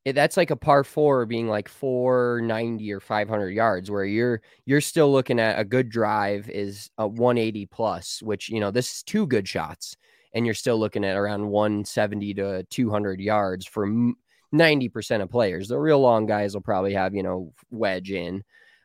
that's like a par four being like 490 or 500 yards where you're you're still looking at a good drive is a 180 plus which you know this is two good shots and you're still looking at around 170 to 200 yards for 90% of players. The real long guys will probably have you know wedge in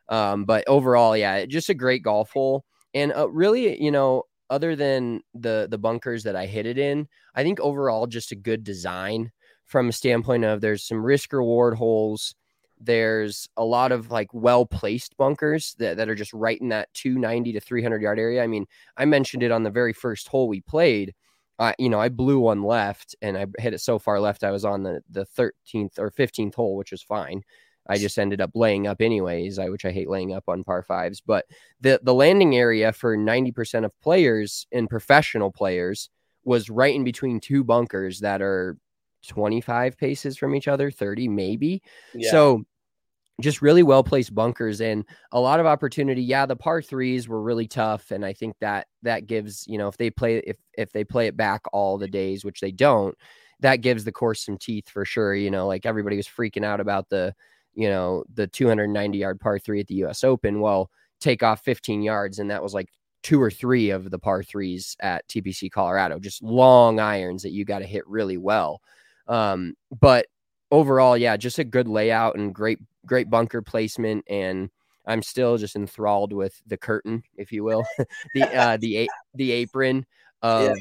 um, but overall yeah just a great golf hole and uh, really you know other than the the bunkers that i hit it in i think overall just a good design from a standpoint of there's some risk reward holes. There's a lot of like well placed bunkers that, that are just right in that 290 to 300 yard area. I mean, I mentioned it on the very first hole we played. Uh, you know, I blew one left and I hit it so far left. I was on the, the 13th or 15th hole, which was fine. I just ended up laying up anyways, I, which I hate laying up on par fives. But the, the landing area for 90% of players and professional players was right in between two bunkers that are 25 paces from each other, 30 maybe. Yeah. So just really well placed bunkers and a lot of opportunity. Yeah, the par threes were really tough, and I think that that gives you know if they play if if they play it back all the days, which they don't, that gives the course some teeth for sure. You know, like everybody was freaking out about the you know the 290 yard par three at the U.S. Open. Well, take off 15 yards, and that was like two or three of the par threes at TPC Colorado, just long irons that you got to hit really well. Um, but overall, yeah, just a good layout and great, great bunker placement. And I'm still just enthralled with the curtain, if you will, the uh, the the apron of.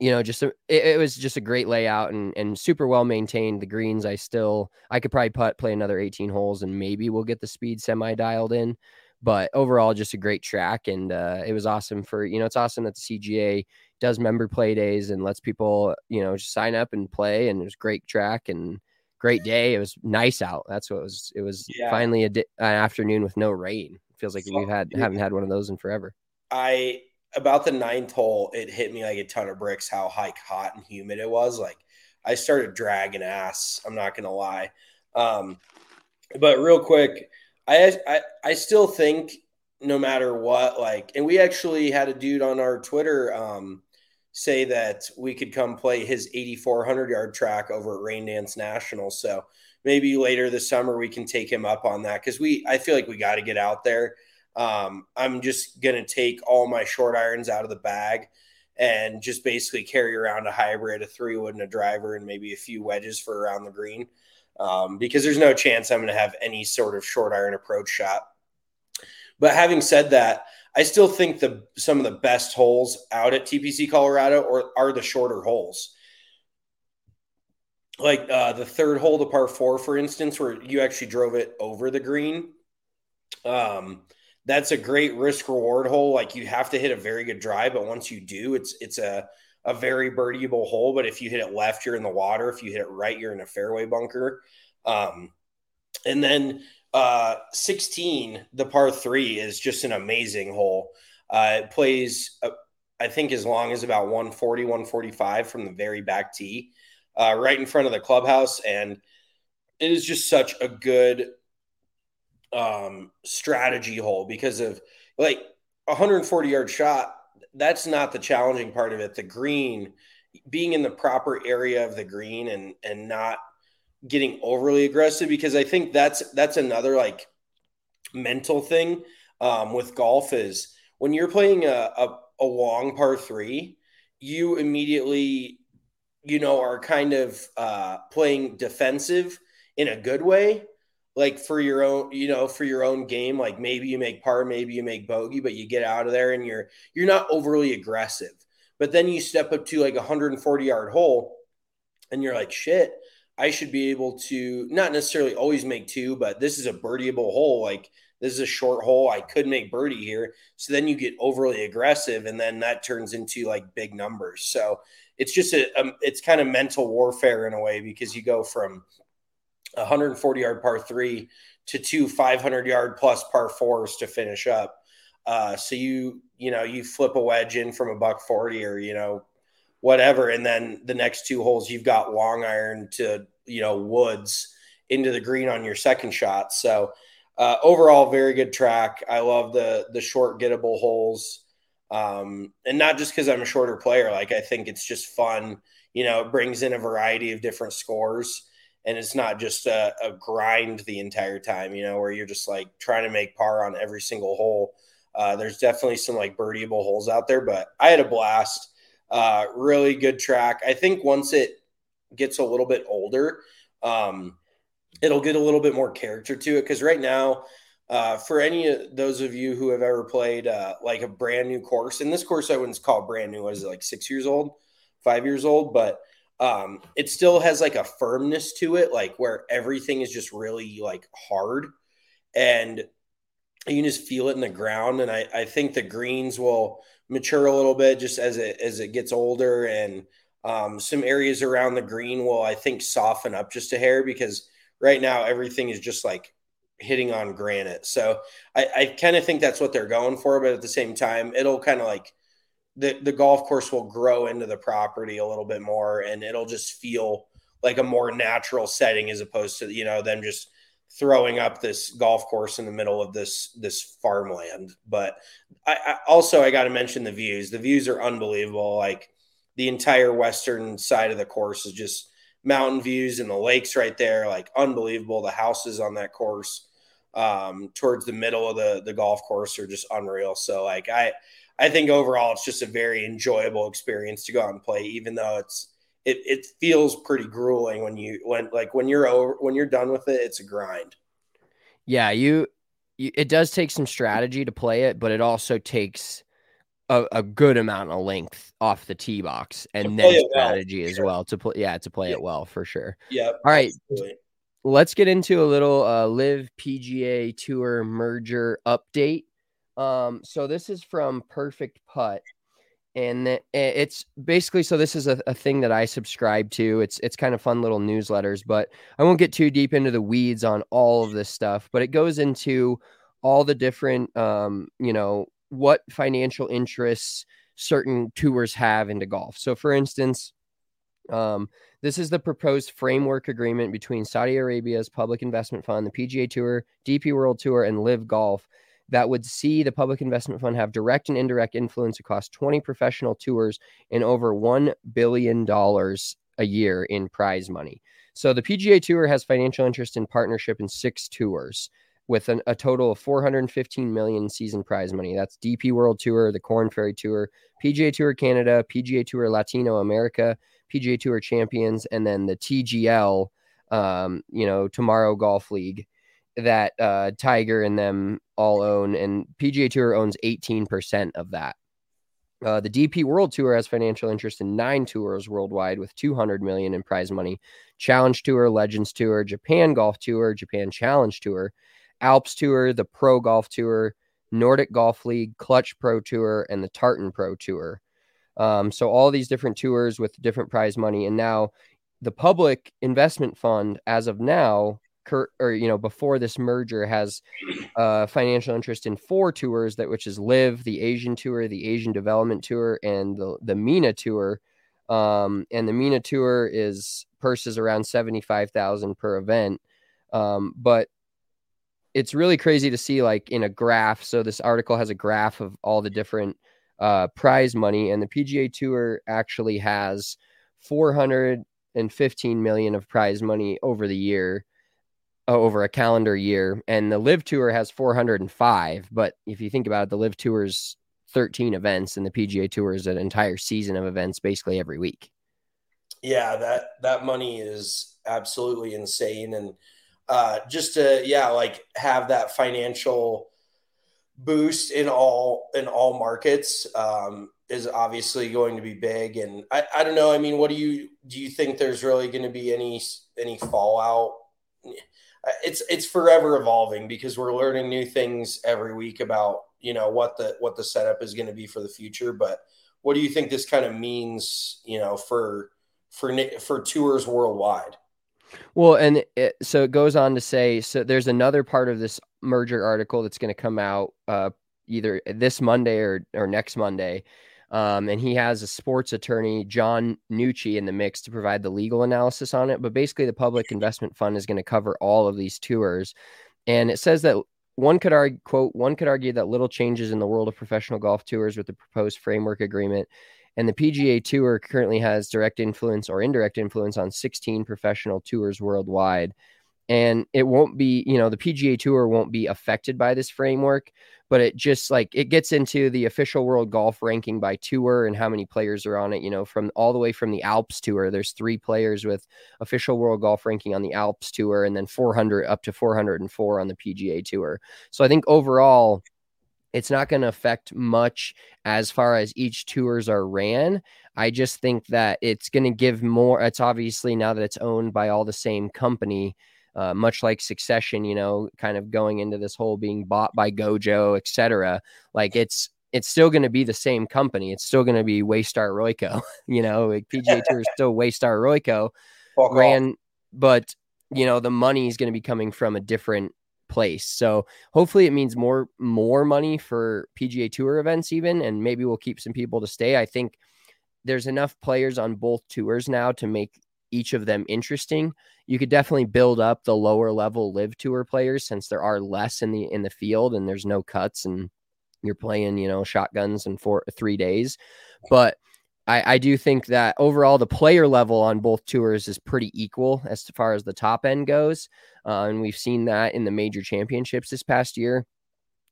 Yeah. You know, just a, it, it, was just a great layout and, and super well maintained. The greens, I still I could probably put, play another 18 holes and maybe we'll get the speed semi dialed in but overall just a great track and uh, it was awesome for you know it's awesome that the cga does member play days and lets people, you know, just sign up and play. And it was great track and great day. It was nice out. That's what it was. It was yeah. finally a di- an afternoon with no rain. It feels like so, we've had haven't had one of those in forever. I about the ninth hole, it hit me like a ton of bricks how high hot and humid it was. Like I started dragging ass. I'm not gonna lie. Um, but real quick, I, I I still think no matter what, like, and we actually had a dude on our Twitter um, say that we could come play his 8,400 yard track over at RainDance National. So maybe later this summer we can take him up on that because we, I feel like we got to get out there. Um, I'm just going to take all my short irons out of the bag and just basically carry around a hybrid, a three wood, and a driver, and maybe a few wedges for around the green. Um, because there's no chance I'm going to have any sort of short iron approach shot. But having said that, I still think the some of the best holes out at TPC Colorado or are the shorter holes. Like uh, the third hole, the par four, for instance, where you actually drove it over the green. Um, that's a great risk reward hole. Like you have to hit a very good drive, but once you do, it's it's a a very birdieable hole. But if you hit it left, you're in the water. If you hit it right, you're in a fairway bunker. Um, and then uh, 16, the par three is just an amazing hole. Uh, it plays uh, I think as long as about 140, 145 from the very back tee, uh, right in front of the clubhouse. And it is just such a good um, strategy hole because of like 140 yard shot. That's not the challenging part of it. The green, being in the proper area of the green and and not getting overly aggressive because I think that's that's another like mental thing um, with golf is when you're playing a, a, a long par three, you immediately you know are kind of uh, playing defensive in a good way like for your own you know for your own game like maybe you make par maybe you make bogey but you get out of there and you're you're not overly aggressive. But then you step up to like a 140 yard hole and you're like shit i should be able to not necessarily always make two but this is a birdieable hole. Like this is a short hole. I could make birdie here. So then you get overly aggressive and then that turns into like big numbers. So it's just a, a it's kind of mental warfare in a way because you go from 140 yard par three to two 500 yard plus par fours to finish up. Uh, so you you know you flip a wedge in from a buck 40 or you know whatever, and then the next two holes you've got long iron to you know woods into the green on your second shot. So uh, overall, very good track. I love the the short gettable holes. Um, and not just because I'm a shorter player, like I think it's just fun. You know, it brings in a variety of different scores and it's not just a, a, grind the entire time, you know, where you're just like trying to make par on every single hole. Uh, there's definitely some like birdieable holes out there, but I had a blast. Uh, really good track. I think once it gets a little bit older, um, it'll get a little bit more character to it. Because right now, uh, for any of those of you who have ever played uh, like a brand new course, and this course I wouldn't call brand new, was it like six years old, five years old, but um, it still has like a firmness to it, like where everything is just really like hard and you can just feel it in the ground. And I, I think the greens will mature a little bit just as it as it gets older and um, some areas around the green will I think soften up just a hair because right now everything is just like hitting on granite. So I, I kind of think that's what they're going for, but at the same time, it'll kind of like the, the golf course will grow into the property a little bit more and it'll just feel like a more natural setting as opposed to you know them just throwing up this golf course in the middle of this this farmland. But I, I also i got to mention the views. The views are unbelievable. Like the entire western side of the course is just mountain views and the lakes right there like unbelievable. The houses on that course um, towards the middle of the the golf course are just unreal. So like i I think overall it's just a very enjoyable experience to go out and play, even though it's it, it feels pretty grueling when you when like when you're over when you're done with it, it's a grind. Yeah, you, you it does take some strategy to play it, but it also takes a, a good amount of length off the tee box and then strategy well, as sure. well to play yeah to play yeah. it well for sure. Yeah. All right. Absolutely. Let's get into a little uh, LIV PGA Tour merger update. Um, so this is from Perfect Putt, and it's basically so this is a, a, thing that I subscribe to. It's it's kind of fun little newsletters, but I won't get too deep into the weeds on all of this stuff. But it goes into all the different, um, you know, what financial interests certain tours have into golf. So, for instance, um, this is the proposed framework agreement between Saudi Arabia's Public Investment Fund, the PGA Tour, DP World Tour, and LIV Golf that would see the public investment fund have direct and indirect influence across 20 professional tours and over $1 billion a year in prize money. So the PGA Tour has financial interest in partnership in six tours with an, a total of 415 million season prize money. That's DP World Tour, the Korn Ferry Tour, PGA Tour Canada, PGA Tour Latino America, PGA Tour Champions, and then the TGL, um, you know, Tomorrow Golf League that uh, Tiger and them all own, and PGA Tour owns 18% of that. Uh, the DP World Tour has financial interest in nine tours worldwide with 200 million in prize money. Challenge Tour, Legends Tour, Japan Golf Tour, Japan Challenge Tour, Alps Tour, the Pro Golf Tour, Nordic Golf League, Clutch Pro Tour, and the Tartan Pro Tour. Um, so all these different tours with different prize money, and now the public investment fund, as of now, cur- or you know before this merger has uh, financial interest in four tours that which is LIV, the Asian Tour, the Asian Development Tour, and the the MENA Tour. Um, and the MENA Tour is purses around seventy five thousand per event. Um, but it's really crazy to see like in a graph. So this article has a graph of all the different uh, prize money, and the PGA Tour actually has 415 million of prize money over the year, over a calendar year, and the LIV Tour has 405. But if you think about it, the LIV Tour's 13 events, and the PGA Tour is an entire season of events, basically every week. Yeah, that that money is absolutely insane, and uh, just to yeah, like have that financial boost in all in all markets um, is obviously going to be big. And I, I don't know. I mean, what do you do? You think there's really going to be any any fallout? It's it's forever evolving because we're learning new things every week about you know what the what the setup is going to be for the future. But what do you think this kind of means? You know, for for for tours worldwide. Well, and it, so it goes on to say so there's another part of this merger article that's going to come out uh, either this Monday or, or next Monday. Um, and he has a sports attorney, John Nucci, in the mix to provide the legal analysis on it. But basically, the public investment fund is going to cover all of these tours. And it says that one could argue, quote, one could argue that little changes in the world of professional golf tours with the proposed framework agreement and the PGA Tour currently has direct influence or indirect influence on 16 professional tours worldwide. And it won't be, you know, the PGA Tour won't be affected by this framework, but it just like it gets into the official world golf ranking by tour and how many players are on it, you know, from all the way from the Alps Tour. There's three players with official world golf ranking on the Alps Tour and then 400 up to 404 on the PGA Tour. So I think overall, it's not going to affect much as far as each tours are ran. I just think that it's going to give more. It's obviously now that it's owned by all the same company, uh, much like Succession, you know, kind of going into this whole being bought by Gojo, etc. Like it's it's still going to be the same company. It's still going to be Waystar Royco. you know, like PGA Tour is still Waystar Royco ran, but you know the money is going to be coming from a different place. So hopefully it means more more money for PGA Tour events even and maybe we'll keep some people to stay. I think there's enough players on both tours now to make each of them interesting. You could definitely build up the lower level LIV tour players since there are less in the in the field and there's no cuts and you're playing, you know, shotguns in four 3 days. But I, I do think that overall the player level on both tours is pretty equal as far as the top end goes. Uh, and we've seen that in the major championships this past year.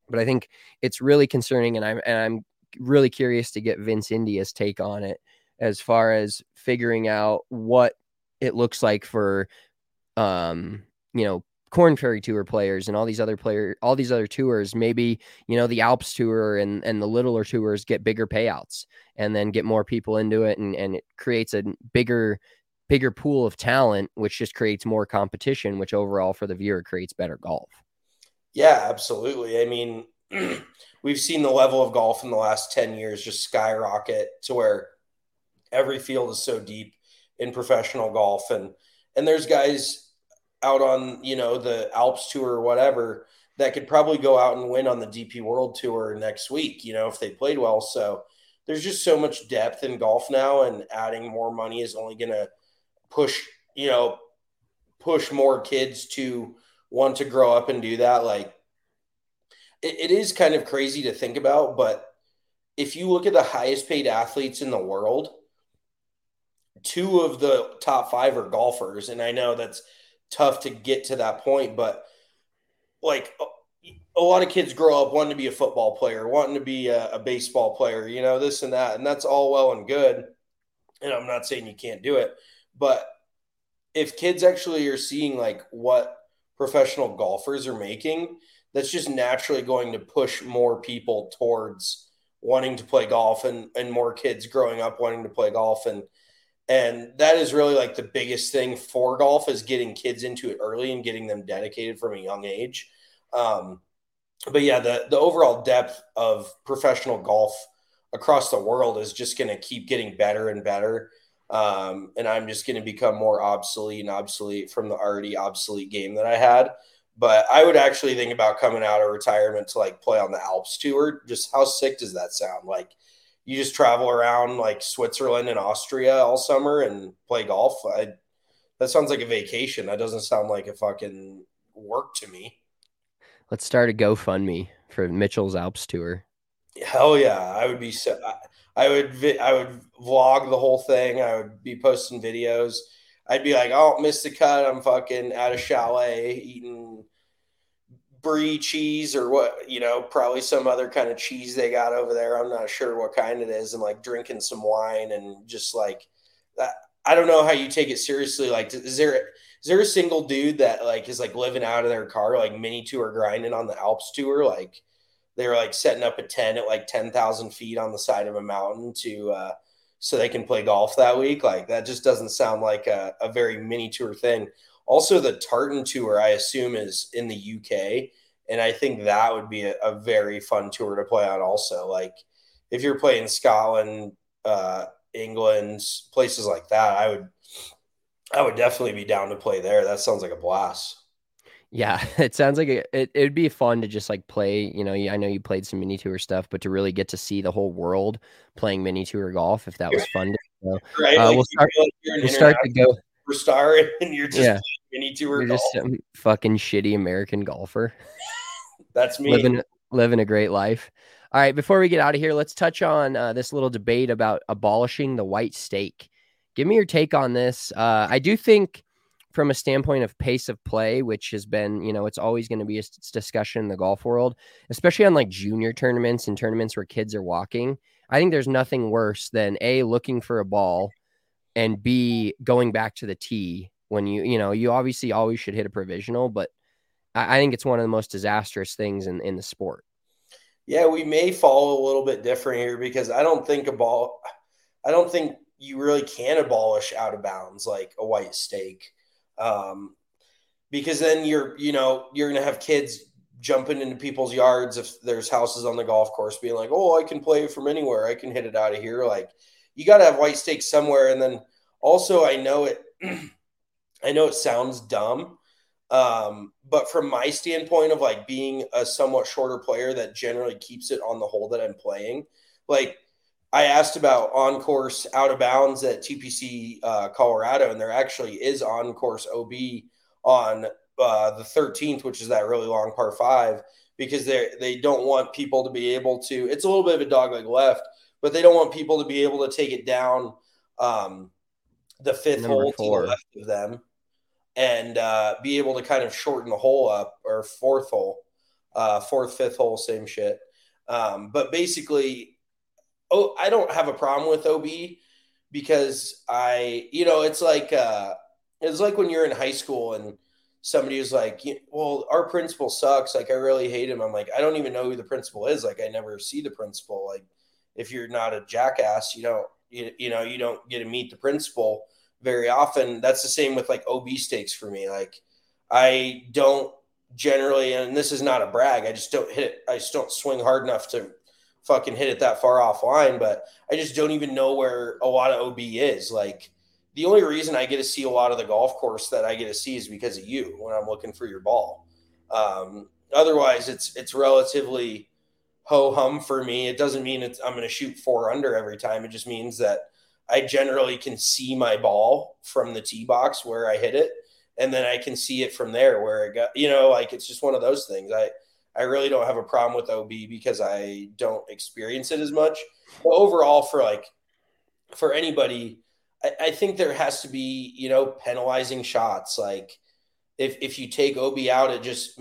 But I think it's really concerning, and I'm and I'm really curious to get Vince India's take on it as far as figuring out what it looks like for um you know Korn Ferry Tour players and all these other player, all these other tours, maybe you know the Alps Tour and and the littler tours get bigger payouts and then get more people into it, and and it creates a bigger bigger pool of talent, which just creates more competition, which overall for the viewer creates better golf. Yeah, absolutely. I mean, we've seen the level of golf in the last 10 years just skyrocket to where every field is so deep in professional golf and and there's guys out on you know the Alps tour or whatever that could probably go out and win on the DP World Tour next week. You know if they played well. So there's just so much depth in golf now, and adding more money is only going to push you know push more kids to want to grow up and do that. Like it, it is kind of crazy to think about, but if you look at the highest paid athletes in the world, two of the top five are golfers, and I know that's tough to get to that point. But like a lot of kids grow up wanting to be a football player, wanting to be a, a, baseball player, you know, this and that. And that's all well and good. And I'm not saying you can't do it. But if kids actually are seeing like what professional golfers are making, that's just naturally going to push more people towards wanting to play golf and, and more kids growing up wanting to play golf. And and that is really like the biggest thing for golf is getting kids into it early and getting them dedicated from a young age um, but yeah the the overall depth of professional golf across the world is just going to keep getting better and better Um, and I'm just going to become more obsolete and obsolete from the already obsolete game that I had. But I would actually think about coming out of retirement to like play on the Alps tour. Just how sick does that sound? Like you just travel around like Switzerland and Austria all summer and play golf. I, that sounds like a vacation. That doesn't sound like a fucking work to me. Let's start a GoFundMe for Mitchell's Alps tour. Hell yeah, I would be so. I would vi- I would vlog the whole thing. I would be posting videos. I'd be like, "Oh, missed the cut. I'm fucking at a chalet eating brie cheese or what, you know, probably some other kind of cheese they got over there. I'm not sure what kind it is, and like drinking some wine and just like that. I don't know how you take it seriously. Like, is there is there a single dude that like is like living out of their car, like mini tour grinding on the Alps tour, like? they're like setting up a tent at like 10,000 feet on the side of a mountain to, uh, so they can play golf that week. Like that just doesn't sound like a, a very mini tour thing. Also, the Tartan tour, I assume, is in the UK. And I think that would be a, a very fun tour to play on, also. Like if you're playing Scotland, uh, England, places like that, I would, I would definitely be down to play there. That sounds like a blast. Yeah, it sounds like it, it would be fun to just like play. You know, I know you played some mini tour stuff, but to really get to see the whole world playing mini tour golf, if that was fun. To, so, right, uh, like we'll start. like we'll start to go. Star and you're just Yeah. mini tour golf. just some fucking shitty American golfer That's me. living living a great life. All right, before we get out of here, let's touch on uh, this little debate about abolishing the white stake. Give me your take on this. Uh, I do think, from a standpoint of pace of play, which has been, you know, it's always going to be a discussion in the golf world, especially on like junior tournaments and tournaments where kids are walking. I think there's nothing worse than a looking for a ball, and b going back to the tee when you, you know, you obviously always should hit a provisional, but I, I think it's one of the most disastrous things in in the sport. Yeah, we may follow a little bit different here because I don't think a ball, I don't think you really can abolish out of bounds like a white stake, Um, because then you're, you know, you're to have kids jumping into people's yards if there's houses on the golf course being like, oh, I can play it from anywhere. I can hit it out of here. Like, you got to have white stake somewhere. And then also, I know it, I know it sounds dumb, um, but from my standpoint of like being a somewhat shorter player that generally keeps it on the hole that I'm playing, like I asked about on course out of bounds at TPC uh, Colorado, and there actually is on course OB on uh, the 13th, which is that really long par five, because they they don't want people to be able to. It's a little bit of a dog leg left, but they don't want people to be able to take it down um, the fifth Number hole four. to the left of them and uh, be able to kind of shorten the hole up or fourth hole, uh, fourth, fifth hole, same shit. Um, but basically, oh, I don't have a problem with OB because I, you know, it's like uh, it's like when you're in high school and somebody was like, "Well, our principal sucks. Like, I really hate him." I'm like, I don't even know who the principal is. Like, I never see the principal. Like, if you're not a jackass, you don't, you, you know, you don't get to meet the principal very often. That's the same with like OB stakes for me. Like I don't generally, and this is not a brag. I just don't hit it. I just don't swing hard enough to fucking hit it that far offline. But I just don't even know where a lot of OB is. Like the only reason I get to see a lot of the golf course that I get to see is because of you when I'm looking for your ball. Um, otherwise, it's it's relatively ho hum for me. It doesn't mean it's, I'm going to shoot four under every time. It just means that I generally can see my ball from the tee box where I hit it, and then I can see it from there where it got. You know, like it's just one of those things. I I really don't have a problem with OB because I don't experience it as much. But overall, for like for anybody, I, I think there has to be you know penalizing shots. Like if if you take OB out, it just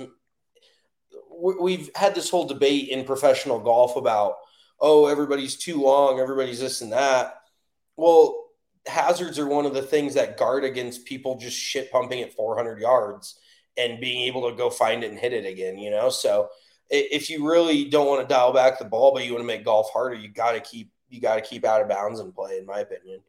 we've had this whole debate in professional golf about oh everybody's too long, everybody's this and that well, hazards are one of the things that guard against people just shit pumping at 400 yards and being able to go find it and hit it again, you know? So if you really don't want to dial back the ball, but you want to make golf harder, you got to keep, you got to keep out of bounds and play, in my opinion.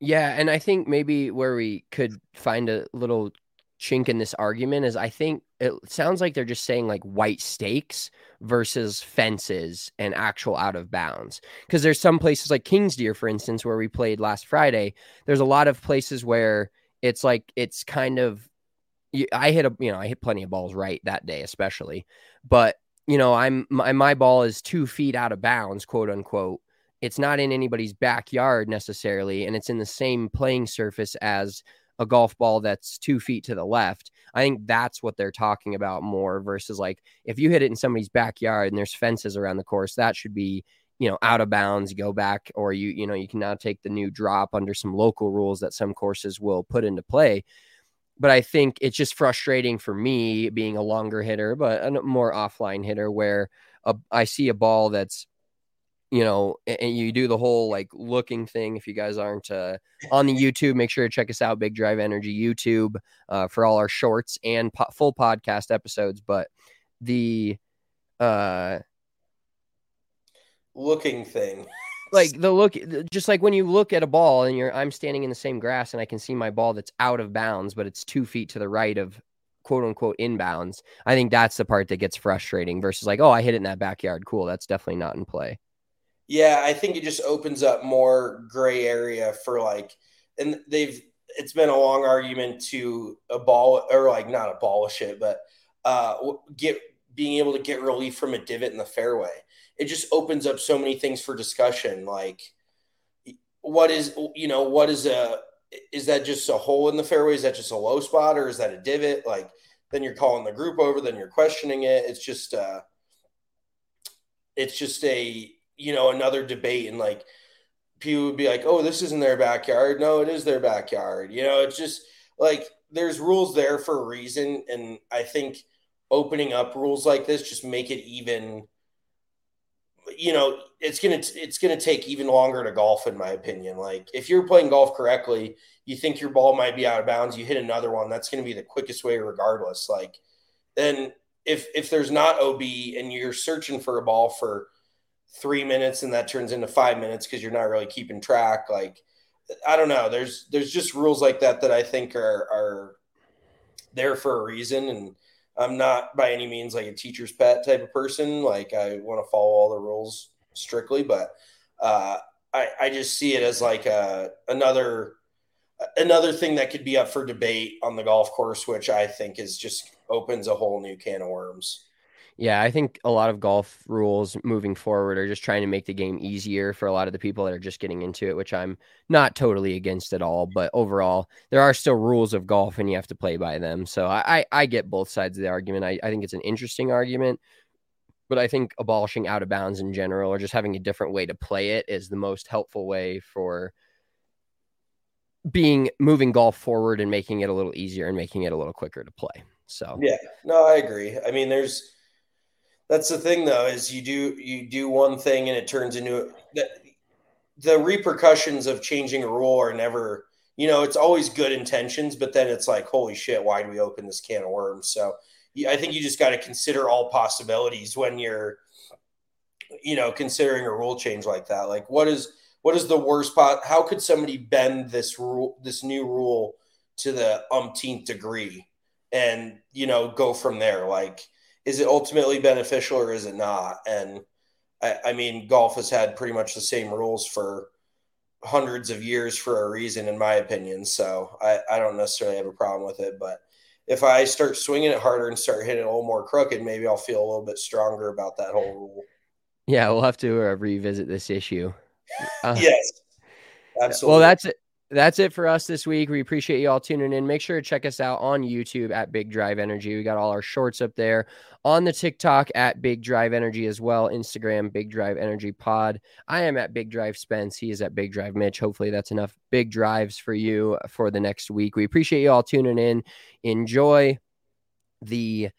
Yeah, and I think maybe where we could find a little chink in this argument is I think it sounds like they're just saying like white stakes versus fences and actual out of bounds. Because there's some places like Kings Deer, for instance, where we played last Friday. There's a lot of places where it's like it's kind of I hit a you know I hit plenty of balls right that day, especially, but you know I'm my, my ball is two feet out of bounds, quote unquote. It's not in anybody's backyard necessarily, and it's in the same playing surface as a golf ball that's two feet to the left. I think that's what they're talking about more versus like if you hit it in somebody's backyard and there's fences around the course, that should be you know out of bounds go back or you you know you can now take the new drop under some local rules that some courses will put into play but i think it's just frustrating for me being a longer hitter but a more offline hitter where a, I see a ball that's you know, and you do the whole like looking thing. If you guys aren't uh, on the YouTube, make sure to check us out, Big Drive Energy YouTube, uh, for all our shorts and po- full podcast episodes. But the uh, looking thing, like the look, just like when you look at a ball and you're, I'm standing in the same grass and I can see my ball that's out of bounds, but it's two feet to the right of quote unquote inbounds. I think that's the part that gets frustrating versus like, oh, I hit it in that backyard. Cool. That's definitely not in play. Yeah, I think it just opens up more gray area for like, and they've it's been a long argument to abolish or like not abolish it, but uh, get being able to get relief from a divot in the fairway. It just opens up so many things for discussion. Like, what is you know what is a is that just a hole in the fairway? Is that just a low spot or is that a divot? Like, then you're calling the group over, then you're questioning it. It's just uh, it's just a you know, another debate and like people would be like, oh, this isn't their backyard. No, it is their backyard. You know, it's just like there's rules there for a reason. And I think opening up rules like this just make it even you know it's gonna it's gonna take even longer to golf in my opinion like if you're playing golf correctly you think your ball might be out of bounds you hit another one that's gonna be the quickest way regardless like then if if there's not ob and you're searching for a ball for three minutes and that turns into five minutes because you're not really keeping track. Like, I don't know. There's there's just rules like that that I think are are there for a reason. And I'm not by any means like a teacher's pet type of person. Like I want to follow all the rules strictly, but uh, I I just see it as like a another another thing that could be up for debate on the golf course, which I think is just opens a whole new can of worms. Yeah, I think a lot of golf rules moving forward are just trying to make the game easier for a lot of the people that are just getting into it, which I'm not totally against at all. But overall, there are still rules of golf and you have to play by them. So I, I, get both sides of the argument. I, I think it's an interesting argument, but I think abolishing out of bounds in general or just having a different way to play it is the most helpful way for being moving golf forward and making it a little easier and making it a little quicker to play. So, yeah, no, I agree. I mean, there's, that's the thing, though, is you do you do one thing and it turns into the, the repercussions of changing a rule are never. You know, it's always good intentions, but then it's like, holy shit, why do we open this can of worms? So, I think you just got to consider all possibilities when you're, you know, considering a rule change like that. Like, what is what is the worst pot? How could somebody bend this rule, this new rule, to the umpteenth degree, and you know, go from there? Like, is it ultimately beneficial or is it not? And I, I mean, golf has had pretty much the same rules for hundreds of years for a reason, in my opinion. So I, I don't necessarily have a problem with it. But if I start swinging it harder and start hitting it a little more crooked, maybe I'll feel a little bit stronger about that whole rule. Yeah, we'll have to uh, revisit this issue. Uh, yes, absolutely. Well, that's it that's it for us this week. We appreciate you all tuning in. Make sure to check us out on YouTube at Big Drive Energy. We got all our shorts up there on the TikTok at Big Drive Energy as well. Instagram, Big Drive Energy Pod. I am at Big Drive Spence. He is at Big Drive Mitch. Hopefully, that's enough big drives for you for the next week. We appreciate you all tuning in. Enjoy the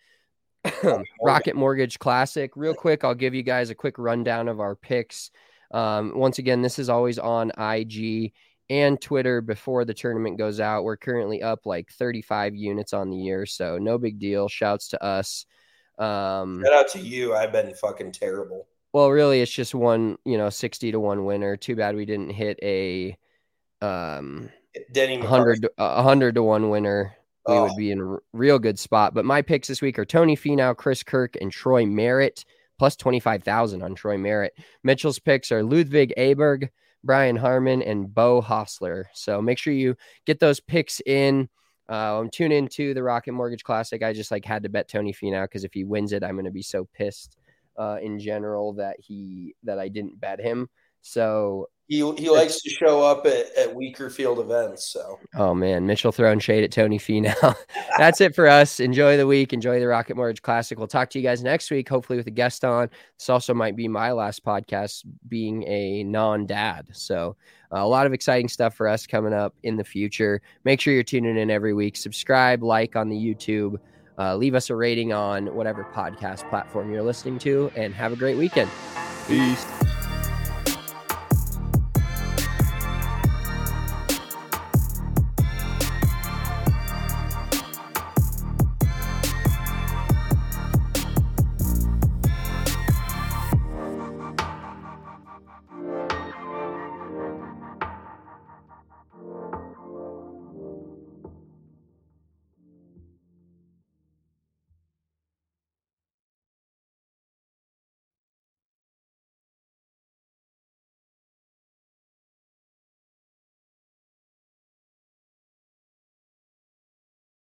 Rocket Mortgage Classic. Real quick, I'll give you guys a quick rundown of our picks. Um, once again, this is always on IG and Twitter before the tournament goes out. We're currently up like 35 units on the year, so no big deal. Shouts to us. Um, Shout out to you. I've been fucking terrible. Well, really, it's just one, you know, 60 to one winner. Too bad we didn't hit a um Denny 100 100 to one winner we Oh. would be in a real good spot. But my picks this week are Tony Finau, Chris Kirk, and Troy Merritt, plus 25,000 on Troy Merritt. Mitchell's picks are Ludwig Aberg, Brian Harman, and Beau Hossler. So make sure you get those picks in. Um, tune into the Rocket Mortgage Classic. I just like had to bet Tony Finau because if he wins it, I'm going to be so pissed uh, in general that he that I didn't bet him. So He he likes to show up at, at weaker field events. So Oh man, Mitchell throwing shade at Tony Finau. That's it for us. Enjoy the week. Enjoy the Rocket Mortgage Classic. We'll talk to you guys next week, hopefully with a guest on. This also might be my last podcast being a non-dad. So uh, a lot of exciting stuff for us coming up in the future. Make sure you're tuning in every week. Subscribe, like on the YouTube. Uh, leave us a rating on whatever podcast platform you're listening to, and have a great weekend. Peace.